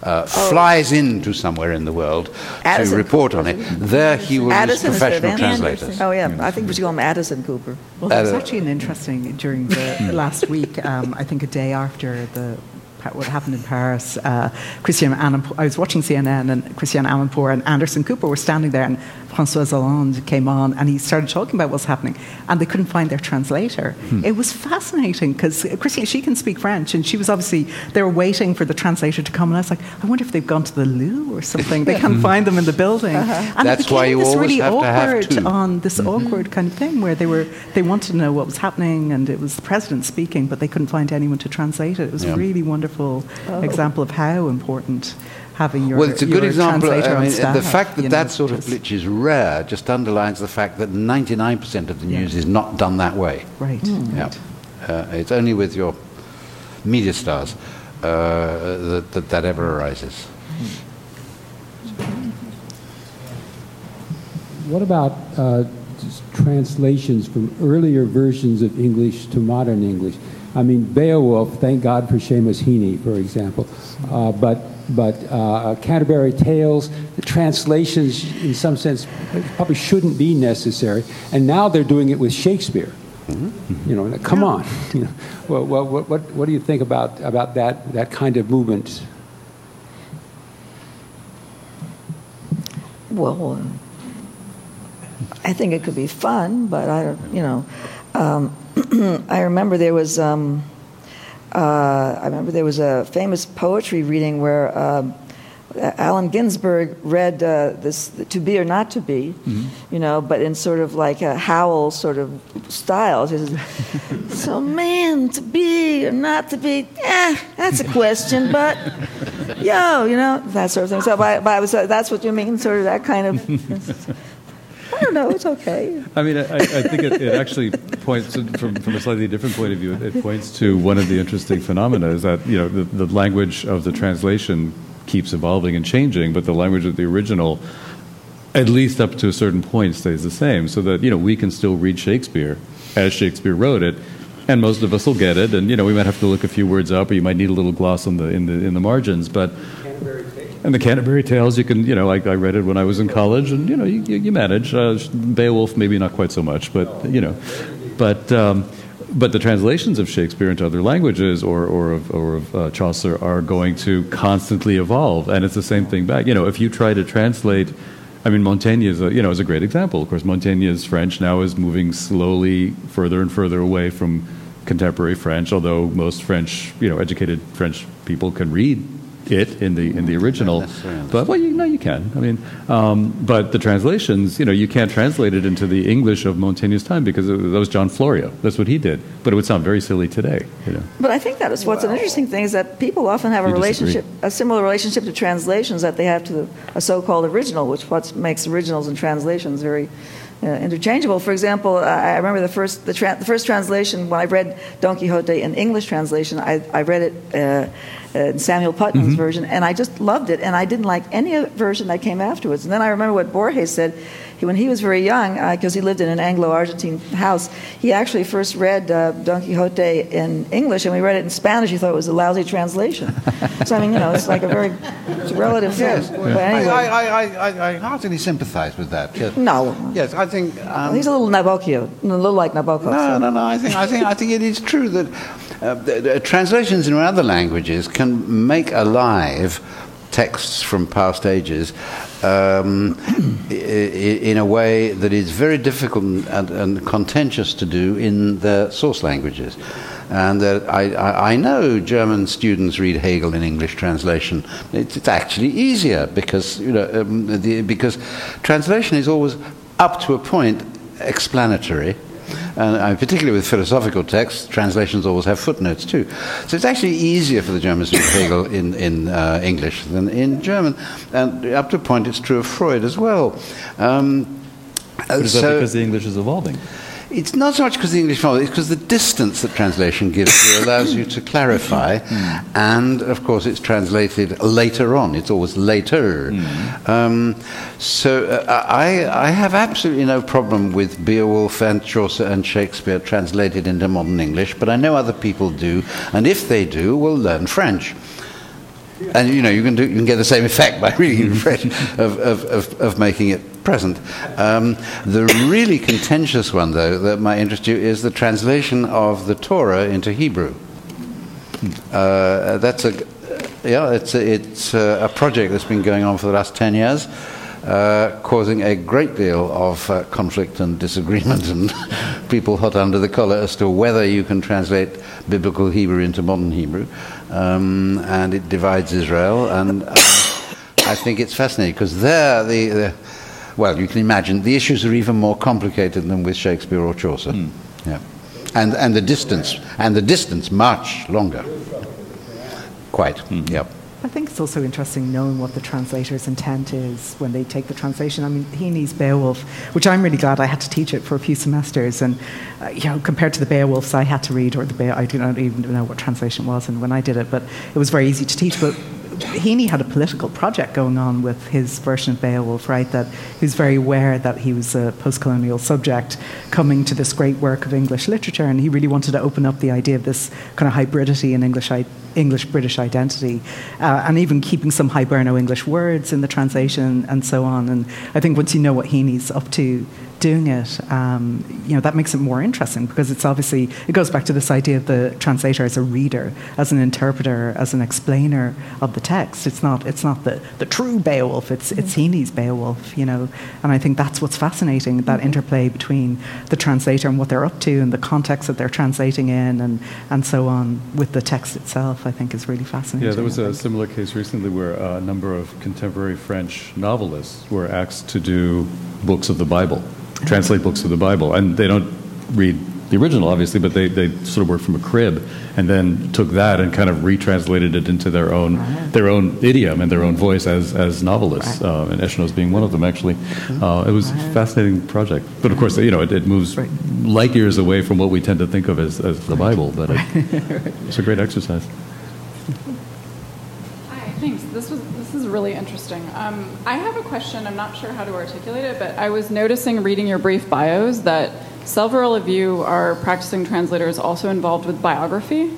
Uh, flies into somewhere in the world Oh. Addison to report on it. There he will Addison use professional advantage. translators. Oh yeah, I think we should call him Addison Cooper. Well, there was Uh, actually an interesting during the last week. Um, I think a day after the what happened in Paris, uh, Christiane I was watching CNN and Christiane Amanpour and Anderson Cooper were standing there, and François Hollande came on and he started talking about what's happening, and they couldn't find their translator. Hmm. It was fascinating because Christine, she can speak French, and she was obviously they were waiting for the translator to come, and I was like, I wonder if they've gone to the loo or something. They can't find them in the building, and Uh-huh. That's it became why you this always really have to have awkward on this awkward kind of thing where they were they wanted to know what was happening and it was the president speaking but they couldn't find anyone to translate it it was Yeah. a really wonderful example of how important having your Well, it's a good example. I mean, staff, the fact that you know, that sort of glitch is rare just underlines the fact that 99% of the Yeah. news is not done that way. right Yeah. Uh, it's only with your media stars uh, that, that that ever arises. What about uh, translations from earlier versions of English to modern English? I mean, Beowulf, thank God for Seamus Heaney, for example. Uh, but but uh, Canterbury Tales, the translations, in some sense, probably shouldn't be necessary. And now they're doing it with Shakespeare. You know, come on. You know, well, well, what, what, what do you think about, about that, that kind of movement? Well, uh, I think it could be fun, but I don't, you know. Um, I remember there was, um, uh, I remember there was a famous poetry reading where um Allen Ginsberg read uh, this "To Be or Not to Be," you know, but in sort of like a Howl sort of style. Says, so, man, to be or not to be, eh, that's a question, but yo, you know, that sort of thing. So, but, but I was, uh, that's what you mean, sort of that kind of. I don't know. It's okay. I mean, I, I I think it, it actually points to, from, from a slightly different point of view. It, it points to one of the interesting phenomena is that you know the, the language of the translation keeps evolving and changing, but the language of the original, at least up to a certain point, stays the same. So that you know we can still read Shakespeare as Shakespeare wrote it, and most of us will get it. And you know we might have to look a few words up, or you might need a little gloss on the in the in the margins, but. And the Canterbury Tales, you can, you know, I, I read it when I was in college, and you know, you, you, manage. Uh, Beowulf, maybe not quite so much, but you know, but um, but the translations of Shakespeare into other languages or or of, or of uh, Chaucer are going to constantly evolve, and it's the same thing back. You know, if you try to translate. I mean, Montaigne is a, you know is a great example. Of course, Montaigne's French now is moving slowly further and further away from contemporary French. Although most French, you know, educated French people can read it in the in the original. But well, you know, you can. I mean, um, but the translations, you know, you can't translate it into the English of Montaigne's time because it, that was John Florio. That's what he did. But it would sound very silly today. You know. But I think that is what's an interesting thing is that people often have a You disagree. relationship, a similar relationship to translations that they have to the, a so-called original, which what makes originals and translations very, interchangeable. For example, I I remember the first the, tra- the first translation when I read Don Quixote in English translation. I, I read it uh, in Samuel Putnam's Mm-hmm. version, and I just loved it. And I didn't like any version that came afterwards. And then I remember what Borges said. He, when he was very young, because he lived in an Anglo-Argentine house, he actually first read uh, Don Quixote in English, and we read it in Spanish. He thought it was a lousy translation. so I mean, you know, it's like a very it's a relative thing. Yes, anyway, I, I, I, I heartily sympathise with that. Yes. no, Yes, I think. Um, he's a little Nabokio, a little like Nabokov. No, so. no, no. I think, I think, I think it is true that uh, the, the translations in other languages can make alive texts from past ages um, in a way that is very difficult and, and contentious to do in the source languages. And uh, I, I, I know German students read Hegel in English translation. It's, it's actually easier because, you know, um, the, because translation is always up to a point explanatory. And uh, particularly with philosophical texts, translations always have footnotes too. So it's actually easier for the Germans to read Hegel in, in uh, English than in German. And up to a point, it's true of Freud as well. Um, But is that because the English is evolving? It's not so much because the English model, it's because the distance that translation gives you allows you to clarify. And, of course, it's translated later on. It's always later. Um, so uh, I, I have absolutely no problem with Beowulf and Chaucer and Shakespeare translated into modern English, but I know other people do. And if they do, we'll learn French. And you know you can do you can get the same effect by reading in French of, of, of, of making it present. Um, the really contentious one, though, that might interest you is the translation of the Torah into Hebrew. Uh, that's a yeah, it's a, it's a, project that's been going on for the last ten years. Uh, causing a great deal of uh, conflict and disagreement, and people hot under the collar as to whether you can translate biblical Hebrew into modern Hebrew. Um, and it divides Israel. And um, I think it's fascinating because there, the, the, well, you can imagine the issues are even more complicated than with Shakespeare or Chaucer. Yeah. And, and the distance, and the distance much longer. Quite, yep. I think it's also interesting knowing what the translator's intent is when they take the translation. I mean, Heaney's Beowulf, which I'm really glad I had to teach it for a few semesters, and uh, you know, compared to the Beowulfs I had to read, or the Be- I do not even know what translation was, and when I did it, but it was very easy to teach. But Heaney had a political project going on with his version of Beowulf, right? That he was very aware that he was a post-colonial subject coming to this great work of English literature, and he really wanted to open up the idea of this kind of hybridity in English English British identity, uh, and even keeping some Hiberno English words in the translation and so on. And I think once you know what Heaney's up to doing it, um, you know that makes it more interesting because it's obviously it goes back to this idea of the translator as a reader, as an interpreter, as an explainer of the text. It's not it's not the, the true Beowulf. It's it's Heaney's Beowulf, you know. And I think that's what's fascinating that interplay between the translator and what they're up to and the context that they're translating in and and so on with the text itself. I think is really fascinating. Yeah, there was I a think. similar case recently where a number of contemporary French novelists were asked to do books of the Bible, translate books of the Bible, and they don't read the original, obviously, but they, they sort of worked from a crib and then took that and kind of retranslated it into their own their own idiom and their own voice as as novelists, uh, and Echenoz being one of them. Actually, uh, it was a fascinating project. But of course, you know, it, it moves Right. light years away from what we tend to think of as, as the Bible. But it, it's a great exercise. Hi, thanks. This was this is really interesting. Um, I have a question. I'm not sure how to articulate it, but I was noticing reading your brief bios that several of you are practicing translators also involved with biography,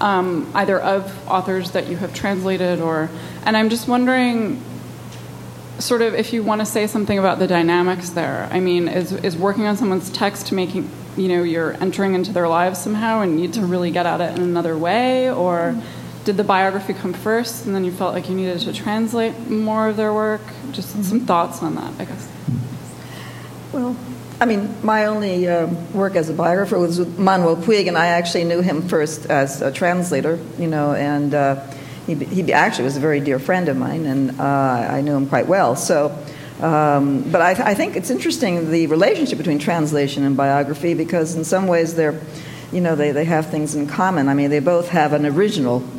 um, either of authors that you have translated or. And I'm just wondering, sort of, if you want to say something about the dynamics there. I mean, is is working on someone's text making you know you're entering into their lives somehow and need to really get at it in another way, or did the biography come first and then you felt like you needed to translate more of their work? Just some thoughts on that, I guess. Well, I mean, my only um, work as a biographer was with Manuel Puig, and I actually knew him first as a translator, you know, and uh, he, he actually was a very dear friend of mine, and uh, I knew him quite well. So, um, but I, I think it's interesting the relationship between translation and biography because in some ways they're, you know, they, they have things in common. I mean, they both have an original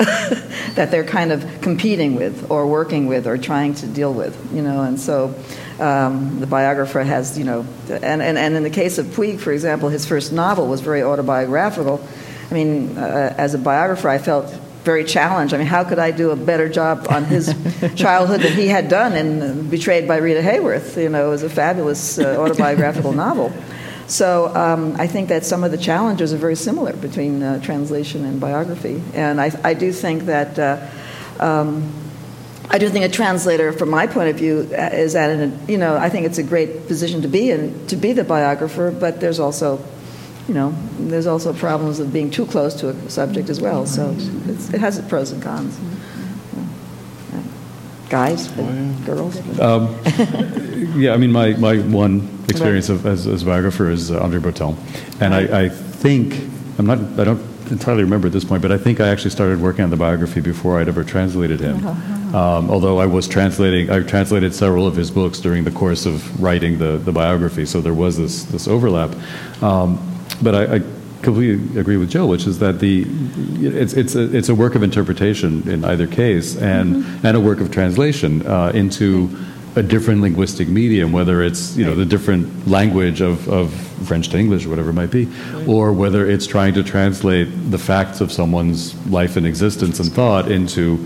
that they're kind of competing with or working with or trying to deal with, you know, and so um, the biographer has, you know, and, and, and in the case of Puig, for example, his first novel was very autobiographical. I mean, uh, as a biographer, I felt very challenged. I mean, how could I do a better job on his childhood than he had done in Betrayed by Rita Hayworth? You know, it was a fabulous uh, autobiographical novel. So um, I think that some of the challenges are very similar between uh, translation and biography. And I, I do think that. Uh, um, I do think a translator, from my point of view, uh, is at an, you know, I think it's a great position to be in, to be the biographer, but there's also, you know, there's also problems of being too close to a subject as well. So it has its pros and cons. Guys, girls? Um, yeah, I mean, my, my one experience of, as, as a biographer is uh, Andre Breton. And I, I think, I'm not, I don't entirely remember at this point, but I think I actually started working on the biography before I'd ever translated him. Um, although I was translating, I translated several of his books during the course of writing the, the biography, so there was this, this overlap. Um, but I, I completely agree with Jill, which is that the it's it's a it's a work of interpretation in either case, and Mm-hmm. and a work of translation uh, into a different linguistic medium, whether it's you know the different language of, of French to English or whatever it might be, or whether it's trying to translate the facts of someone's life and existence and thought into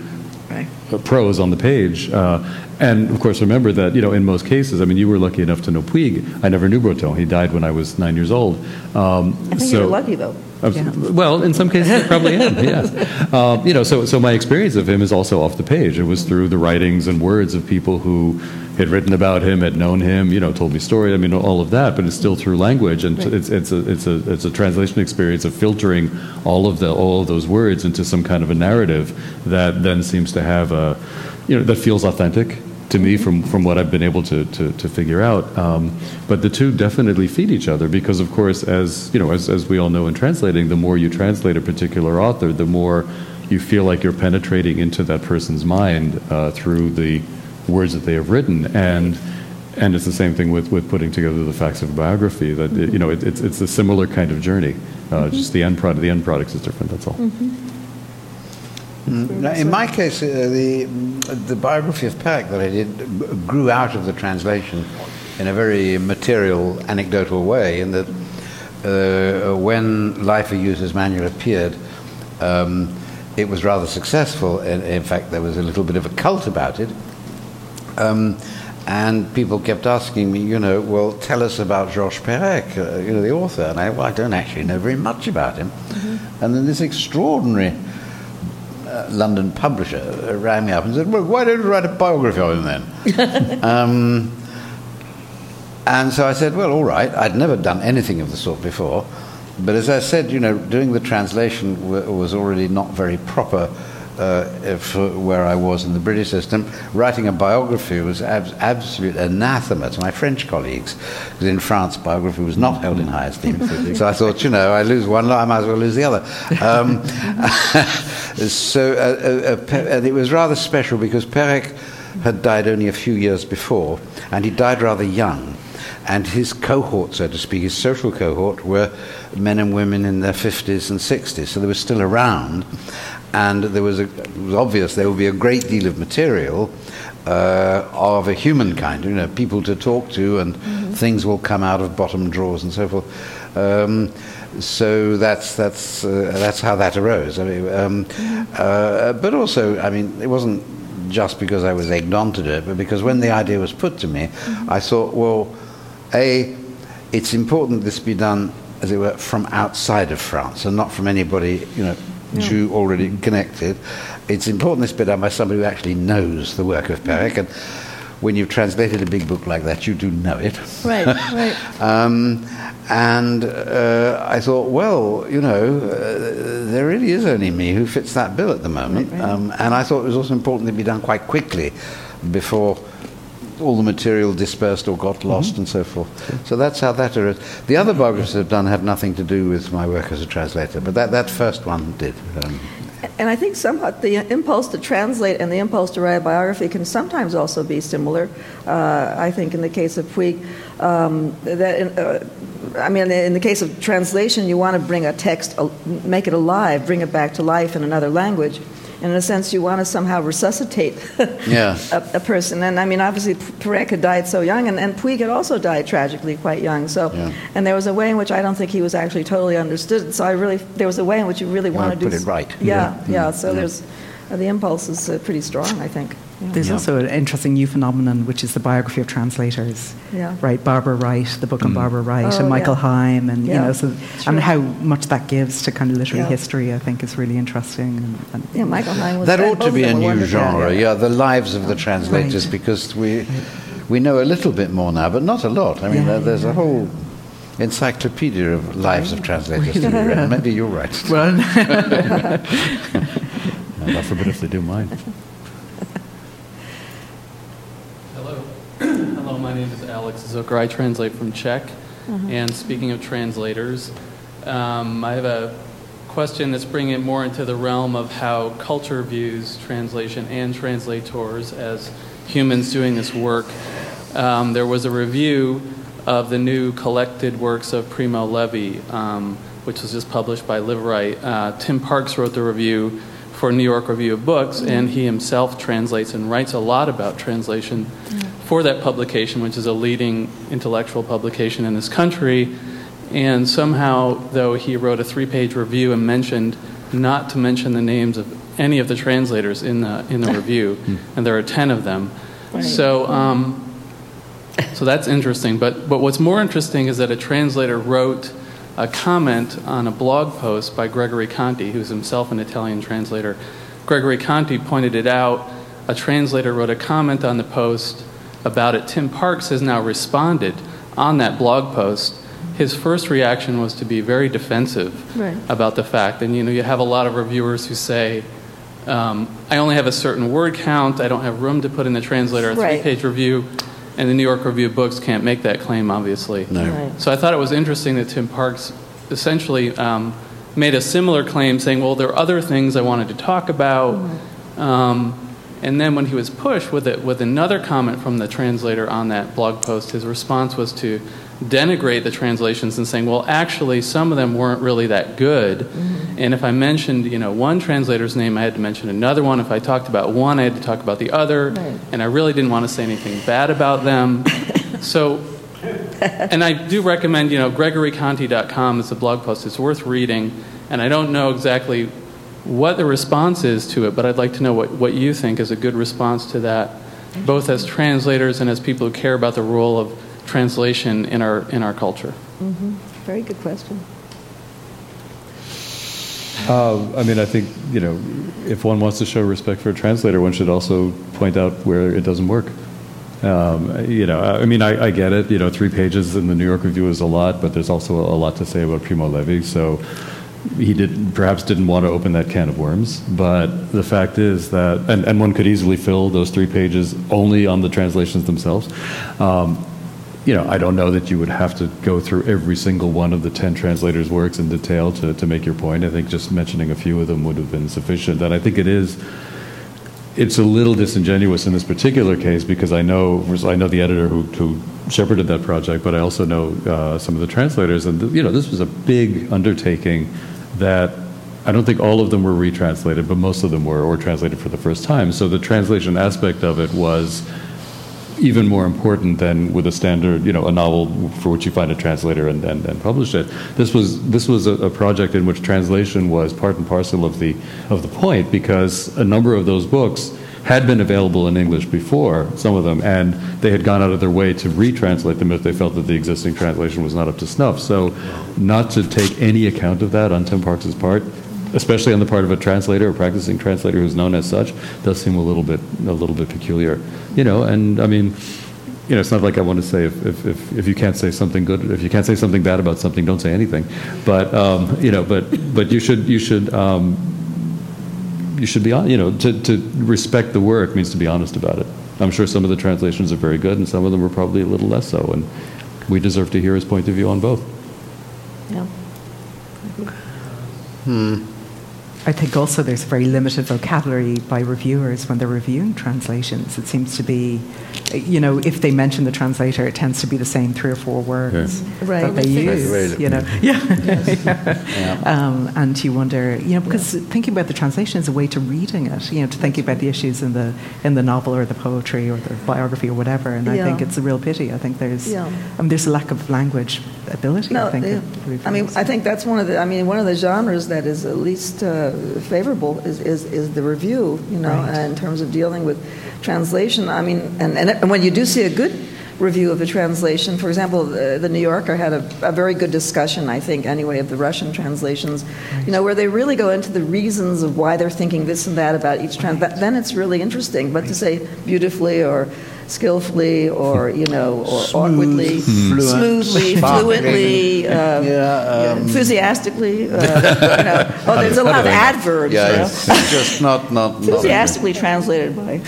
uh, prose on the page. Uh, and of course, remember that you know in most cases, I mean, you were lucky enough to know Puig. I never knew Breton. He died when I was nine years old. Um, I think so, you're lucky, though. Abs- Well, in some cases, I probably am. Yes, um, you know. So, so my experience of him is also off the page. It was through the writings and words of people who had written about him, had known him, you know, told me story. I mean, all of that. But it's still through language, and it's it's a it's a it's a translation experience of filtering all of the all of those words into some kind of a narrative that then seems to have a, you know, that feels authentic to me from, from what I've been able to, to, to figure out. Um, but the two definitely feed each other because, of course, as, you know, as, as we all know in translating, the more you translate a particular author, the more you feel like you're penetrating into that person's mind uh, through the words that they have written. And, and it's the same thing with, with putting together the facts of a biography. That you know, it, it's, it's a similar kind of journey. Uh, Just the end product, the end product is different. That's all. Now, in my case, uh, the, the biography of Perec that I did grew out of the translation in a very material, anecdotal way, in that uh, when Life of User's Manual appeared, um, it was rather successful. In, in fact, there was a little bit of a cult about it. Um, and people kept asking me, you know, well, tell us about Georges Perec, uh, you know, the author. And I, well, I don't actually know very much about him. And then this extraordinary uh, London publisher rang me up and said, well, why don't you write a biography of him then? um, and so I said, well, all right. I'd never done anything of the sort before. But as I said, you know, doing the translation w- was already not very proper uh, where I was in the British system. Writing a biography was ab- absolute anathema to my French colleagues, because in France, biography was not held in high esteem. so I thought, you know, I lose one, I might as well lose the other. Um, so, uh, uh, and it was rather special because Perec had died only a few years before, and he died rather young. And his cohort, so to speak, his social cohort, were men and women in their 50s and 60s, so they were still around. And there was a, it was obvious there would be a great deal of material uh, of a human kind, you know, people to talk to, and things will come out of bottom drawers and so forth. Um, so that's that's uh, that's how that arose. I mean, um, uh, but also, I mean, it wasn't just because I was egged on to do it, but because when the idea was put to me, I thought, well, a, it's important this be done, as it were, from outside of France and not from anybody, you know, Jew already connected. It's important this be done by somebody who actually knows the work of Perec. And when you've translated a big book like that, you do know it. Right, right. Um, and uh, I thought, well, you know, uh, there really is only me who fits that bill at the moment. Um, and I thought it was also important to be done quite quickly before all the material dispersed or got lost and so forth. So that's how that arose. The other biographies I've done have nothing to do with my work as a translator, but that, that first one did. Um, And I think somewhat the impulse to translate and the impulse to write a biography can sometimes also be similar. Uh, I think in the case of Puig, um, that in, uh, I mean, in the case of translation, you want to bring a text, make it alive, bring it back to life in another language. In a sense, you want to somehow resuscitate Yeah. a, a person. And I mean, obviously, Perec had died so young, and, and Puig had also died tragically quite young. So, Yeah. and there was a way in which I don't think he was actually totally understood. So I really, there was a way in which you really You want to do put it right. Yeah, Yeah. yeah. So there's the impulse is uh, pretty strong, I think. Yeah. There's Yeah. also an interesting new phenomenon, which is the biography of translators. Yeah. Right, Barbara Wright, the book on Barbara Wright, Oh, and Michael yeah. Heim, and you know, so sure. and how much that gives to kind of literary Yeah. history, I think, is really interesting. And, and Yeah, Michael Heim was. That ought to be of a new genre, yeah, the lives of the translators, Right. because we we know a little bit more now, but not a lot. I mean, Yeah. there, there's a whole encyclopedia of lives of translators to be read. Maybe you're right. well, God forbid if they do mine. Hello. Hello, my name is Alex Zucker. I translate from Czech. And speaking of translators, um, I have a question that's bringing it more into the realm of how culture views translation and translators as humans doing this work. Um, there was a review of the new collected works of Primo Levi, um, which was just published by Liveright. Uh, Tim Parks wrote the review for New York Review of Books, and he himself translates and writes a lot about translation for that publication, which is a leading intellectual publication in this country. And somehow, though he wrote a three page review and mentioned not to mention the names of any of the translators in the, in the review, and there are 10 of them. So, um, so that's interesting. But, but what's more interesting is that a translator wrote a comment on a blog post by Gregory Conti, who's himself an Italian translator. Gregory Conti pointed it out. A translator wrote a comment on the post about it. Tim Parks has now responded on that blog post. His first reaction was to be very defensive Right. about the fact. And you know, you have a lot of reviewers who say, um, I only have a certain word count. I don't have room to put in the translator a Right. three page review. And the New York Review of Books can't make that claim, obviously. No. Right. So I thought it was interesting that Tim Parks essentially um, made a similar claim, saying, "Well, there are other things I wanted to talk about." Um, and then when he was pushed with it, with another comment from the translator on that blog post, his response was to denigrate the translations and saying, "Well, actually, some of them weren't really that good." Mm-hmm. And if I mentioned, you know, one translator's name, I had to mention another one. If I talked about one, I had to talk about the other. Right. And I really didn't want to say anything bad about them. so and I do recommend, you know, gregoryconti.com is a blog post. It's worth reading. And I don't know exactly what the response is to it, but I'd like to know what, what you think is a good response to that, both as translators and as people who care about the role of translation in our, in our culture. Very good question. Uh, I mean, I think, you know, if one wants to show respect for a translator, one should also point out where it doesn't work. Um, you know, I mean, I, I get it. You know, three pages in the New York Review is a lot, but there's also a lot to say about Primo Levi. So he did perhaps didn't want to open that can of worms. But the fact is that, and, and one could easily fill those three pages only on the translations themselves. Um, you know, I don't know that you would have to go through every single one of the 10 translators' works in detail to, to make your point. I think just mentioning a few of them would have been sufficient. And I think it is, it's a little disingenuous in this particular case because I know, I know the editor who, who shepherded that project, but I also know uh, some of the translators. And, you know, this was a big undertaking that I don't think all of them were retranslated, but most of them were, or translated for the first time. So the translation aspect of it was even more important than with a standard, you know, a novel for which you find a translator and, and, and publish it. This was this was a, a project in which translation was part and parcel of the of the point because a number of those books had been available in English before, some of them, and they had gone out of their way to retranslate them if they felt that the existing translation was not up to snuff. So, not to take any account of that on Tim Parks's part, especially on the part of a translator, a practicing translator who's known as such, does seem a little bit a little bit peculiar. You know, and I mean, you know, it's not like I want to say if, if, if, if you can't say something good, if you can't say something bad about something, don't say anything. But um, you know, but but you should you should. Um, you should be on, you know, to, to respect the work means to be honest about it. I'm sure some of the translations are very good and some of them are probably a little less so, and we deserve to hear his point of view on both. Yeah. I think also there's very limited vocabulary by reviewers when they're reviewing translations. It seems to be you know, if they mention the translator, it tends to be the same three or four words Right. that they use. Right. You know, yeah. Um, and you wonder, you know, because thinking about the translation is a way to reading it. You know, to thinking about the issues in the in the novel or the poetry or the biography or whatever. And I think it's a real pity. I think there's, Yeah. I mean, there's a lack of language ability. No, I think. yeah. I mean. I think that's one of the. I mean, one of the genres that is at least uh, favorable is, is is the review. You know, Right. in terms of dealing with translation. I mean, and, and and when you do see a good review of a translation, for example, the, the New Yorker had a, a very good discussion, I think, anyway, of the Russian translations. You know, where they really go into the reasons of why they're thinking this and that about each trans. That, then it's really interesting. But to say beautifully or skillfully or you know or awkwardly, fluent, smoothly, fluently, uh, Yeah, um, enthusiastically. Uh, you know, oh, there's a lot of adverbs. you Yeah, know. it's, it's just not not. not Enthusiastically translated by.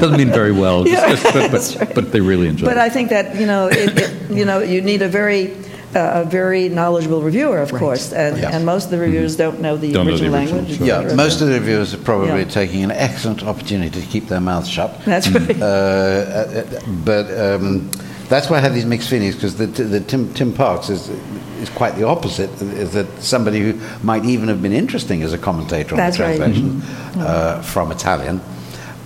Doesn't mean very well, just- Yeah, just- but, that's but, but they really enjoy it. But it. I think that you know, it, it, you know, you need a very, a very knowledgeable reviewer, of course, and, Yeah. and most of the reviewers don't know the Don't know the original original, language. sure. Yeah, etc. most of the reviewers are probably Yeah. taking an excellent opportunity to keep their mouths shut. That's right. Uh, uh, but um, that's why I have these mixed feelings because the, the Tim, Tim Parks is is quite the opposite. Is that somebody who might even have been interesting as a commentator on That's the right. translation uh, from Italian.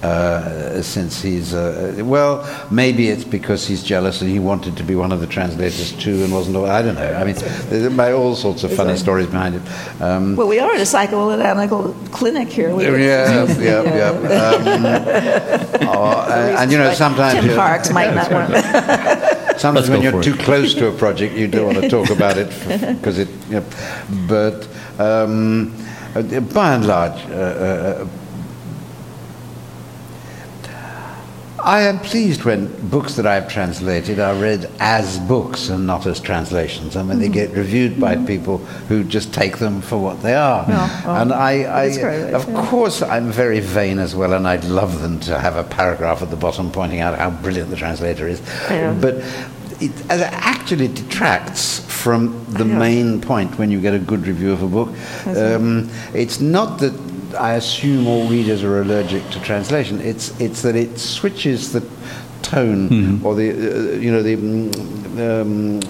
Uh, since he's uh, well, maybe it's because he's jealous and he wanted to be one of the translators too, and wasn't. I don't know. I mean, there are all sorts of funny right. stories behind it. Um, Well, we are at a psychoanalytical clinic here. We- yeah, yeah, yeah. Um, oh, and, and, you know, sometimes Tim you- Parks might not want. Sometimes Let's when you're too it. close to a project, you don't want to talk about it because it. You know, but um, uh, by and large, uh, uh, I am pleased when books that I've translated are read as books and not as translations. I mean, they get reviewed by people who just take them for what they are. Well, and I, that's great, of yeah. course, I'm very vain as well, and I'd love them to have a paragraph at the bottom pointing out how brilliant the translator is. Yeah. But it it actually detracts from the Yeah. main point when you get a good review of a book. Um, it's not that I assume all readers are allergic to translation. It's it's that it switches the tone or the uh, you know the mm, um,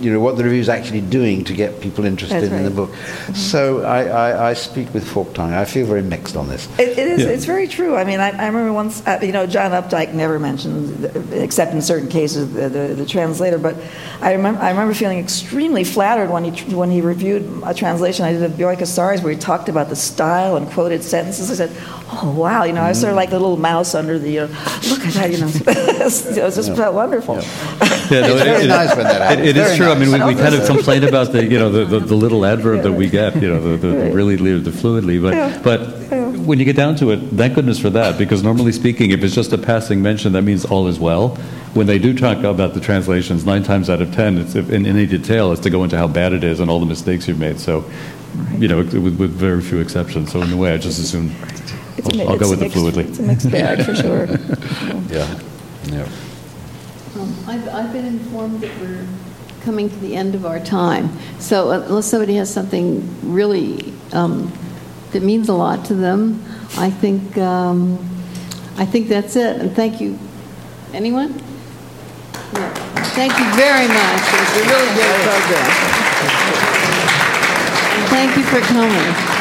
you know what the review is actually doing to get people interested That's in the right. book. So I, I, I speak with forked tongue. I feel very mixed on this. It, it is. Yeah. It's very true. I mean, I, I remember once. Uh, you know, John Updike never mentioned, except in certain cases, the, the, the translator. But I remember, I remember feeling extremely flattered when he when he reviewed a translation I did of Bioy Casares, where he talked about the style and quoted sentences. I said, "Oh wow!" You know, I was sort of like the little mouse under the. Uh, Look at that! You know, it was just felt wonderful. Yeah, no, It's very nice when that it- it is Very true. I mean, we, we kind of complain about the, you know, the, the, the little adverb that we get, you know, the, the, the really the fluidly, but but when you get down to it, thank goodness for that, because normally speaking, if it's just a passing mention, that means all is well. When they do talk about the translations, nine times out of ten, it's if, in any detail, is to go into how bad it is and all the mistakes you've made. So, you know, with, with very few exceptions. So in a way, I just assume It's I'll, I'll go a with it fluidly. It's a mixed bag for sure. Yeah. Yeah. Um, I've, I've been informed that we're coming to the end of our time. So unless somebody has something really um, that means a lot to them, I think, um, I think that's it. And thank you. Anyone? No. Thank you very much. It was a really great program. Thank you for coming.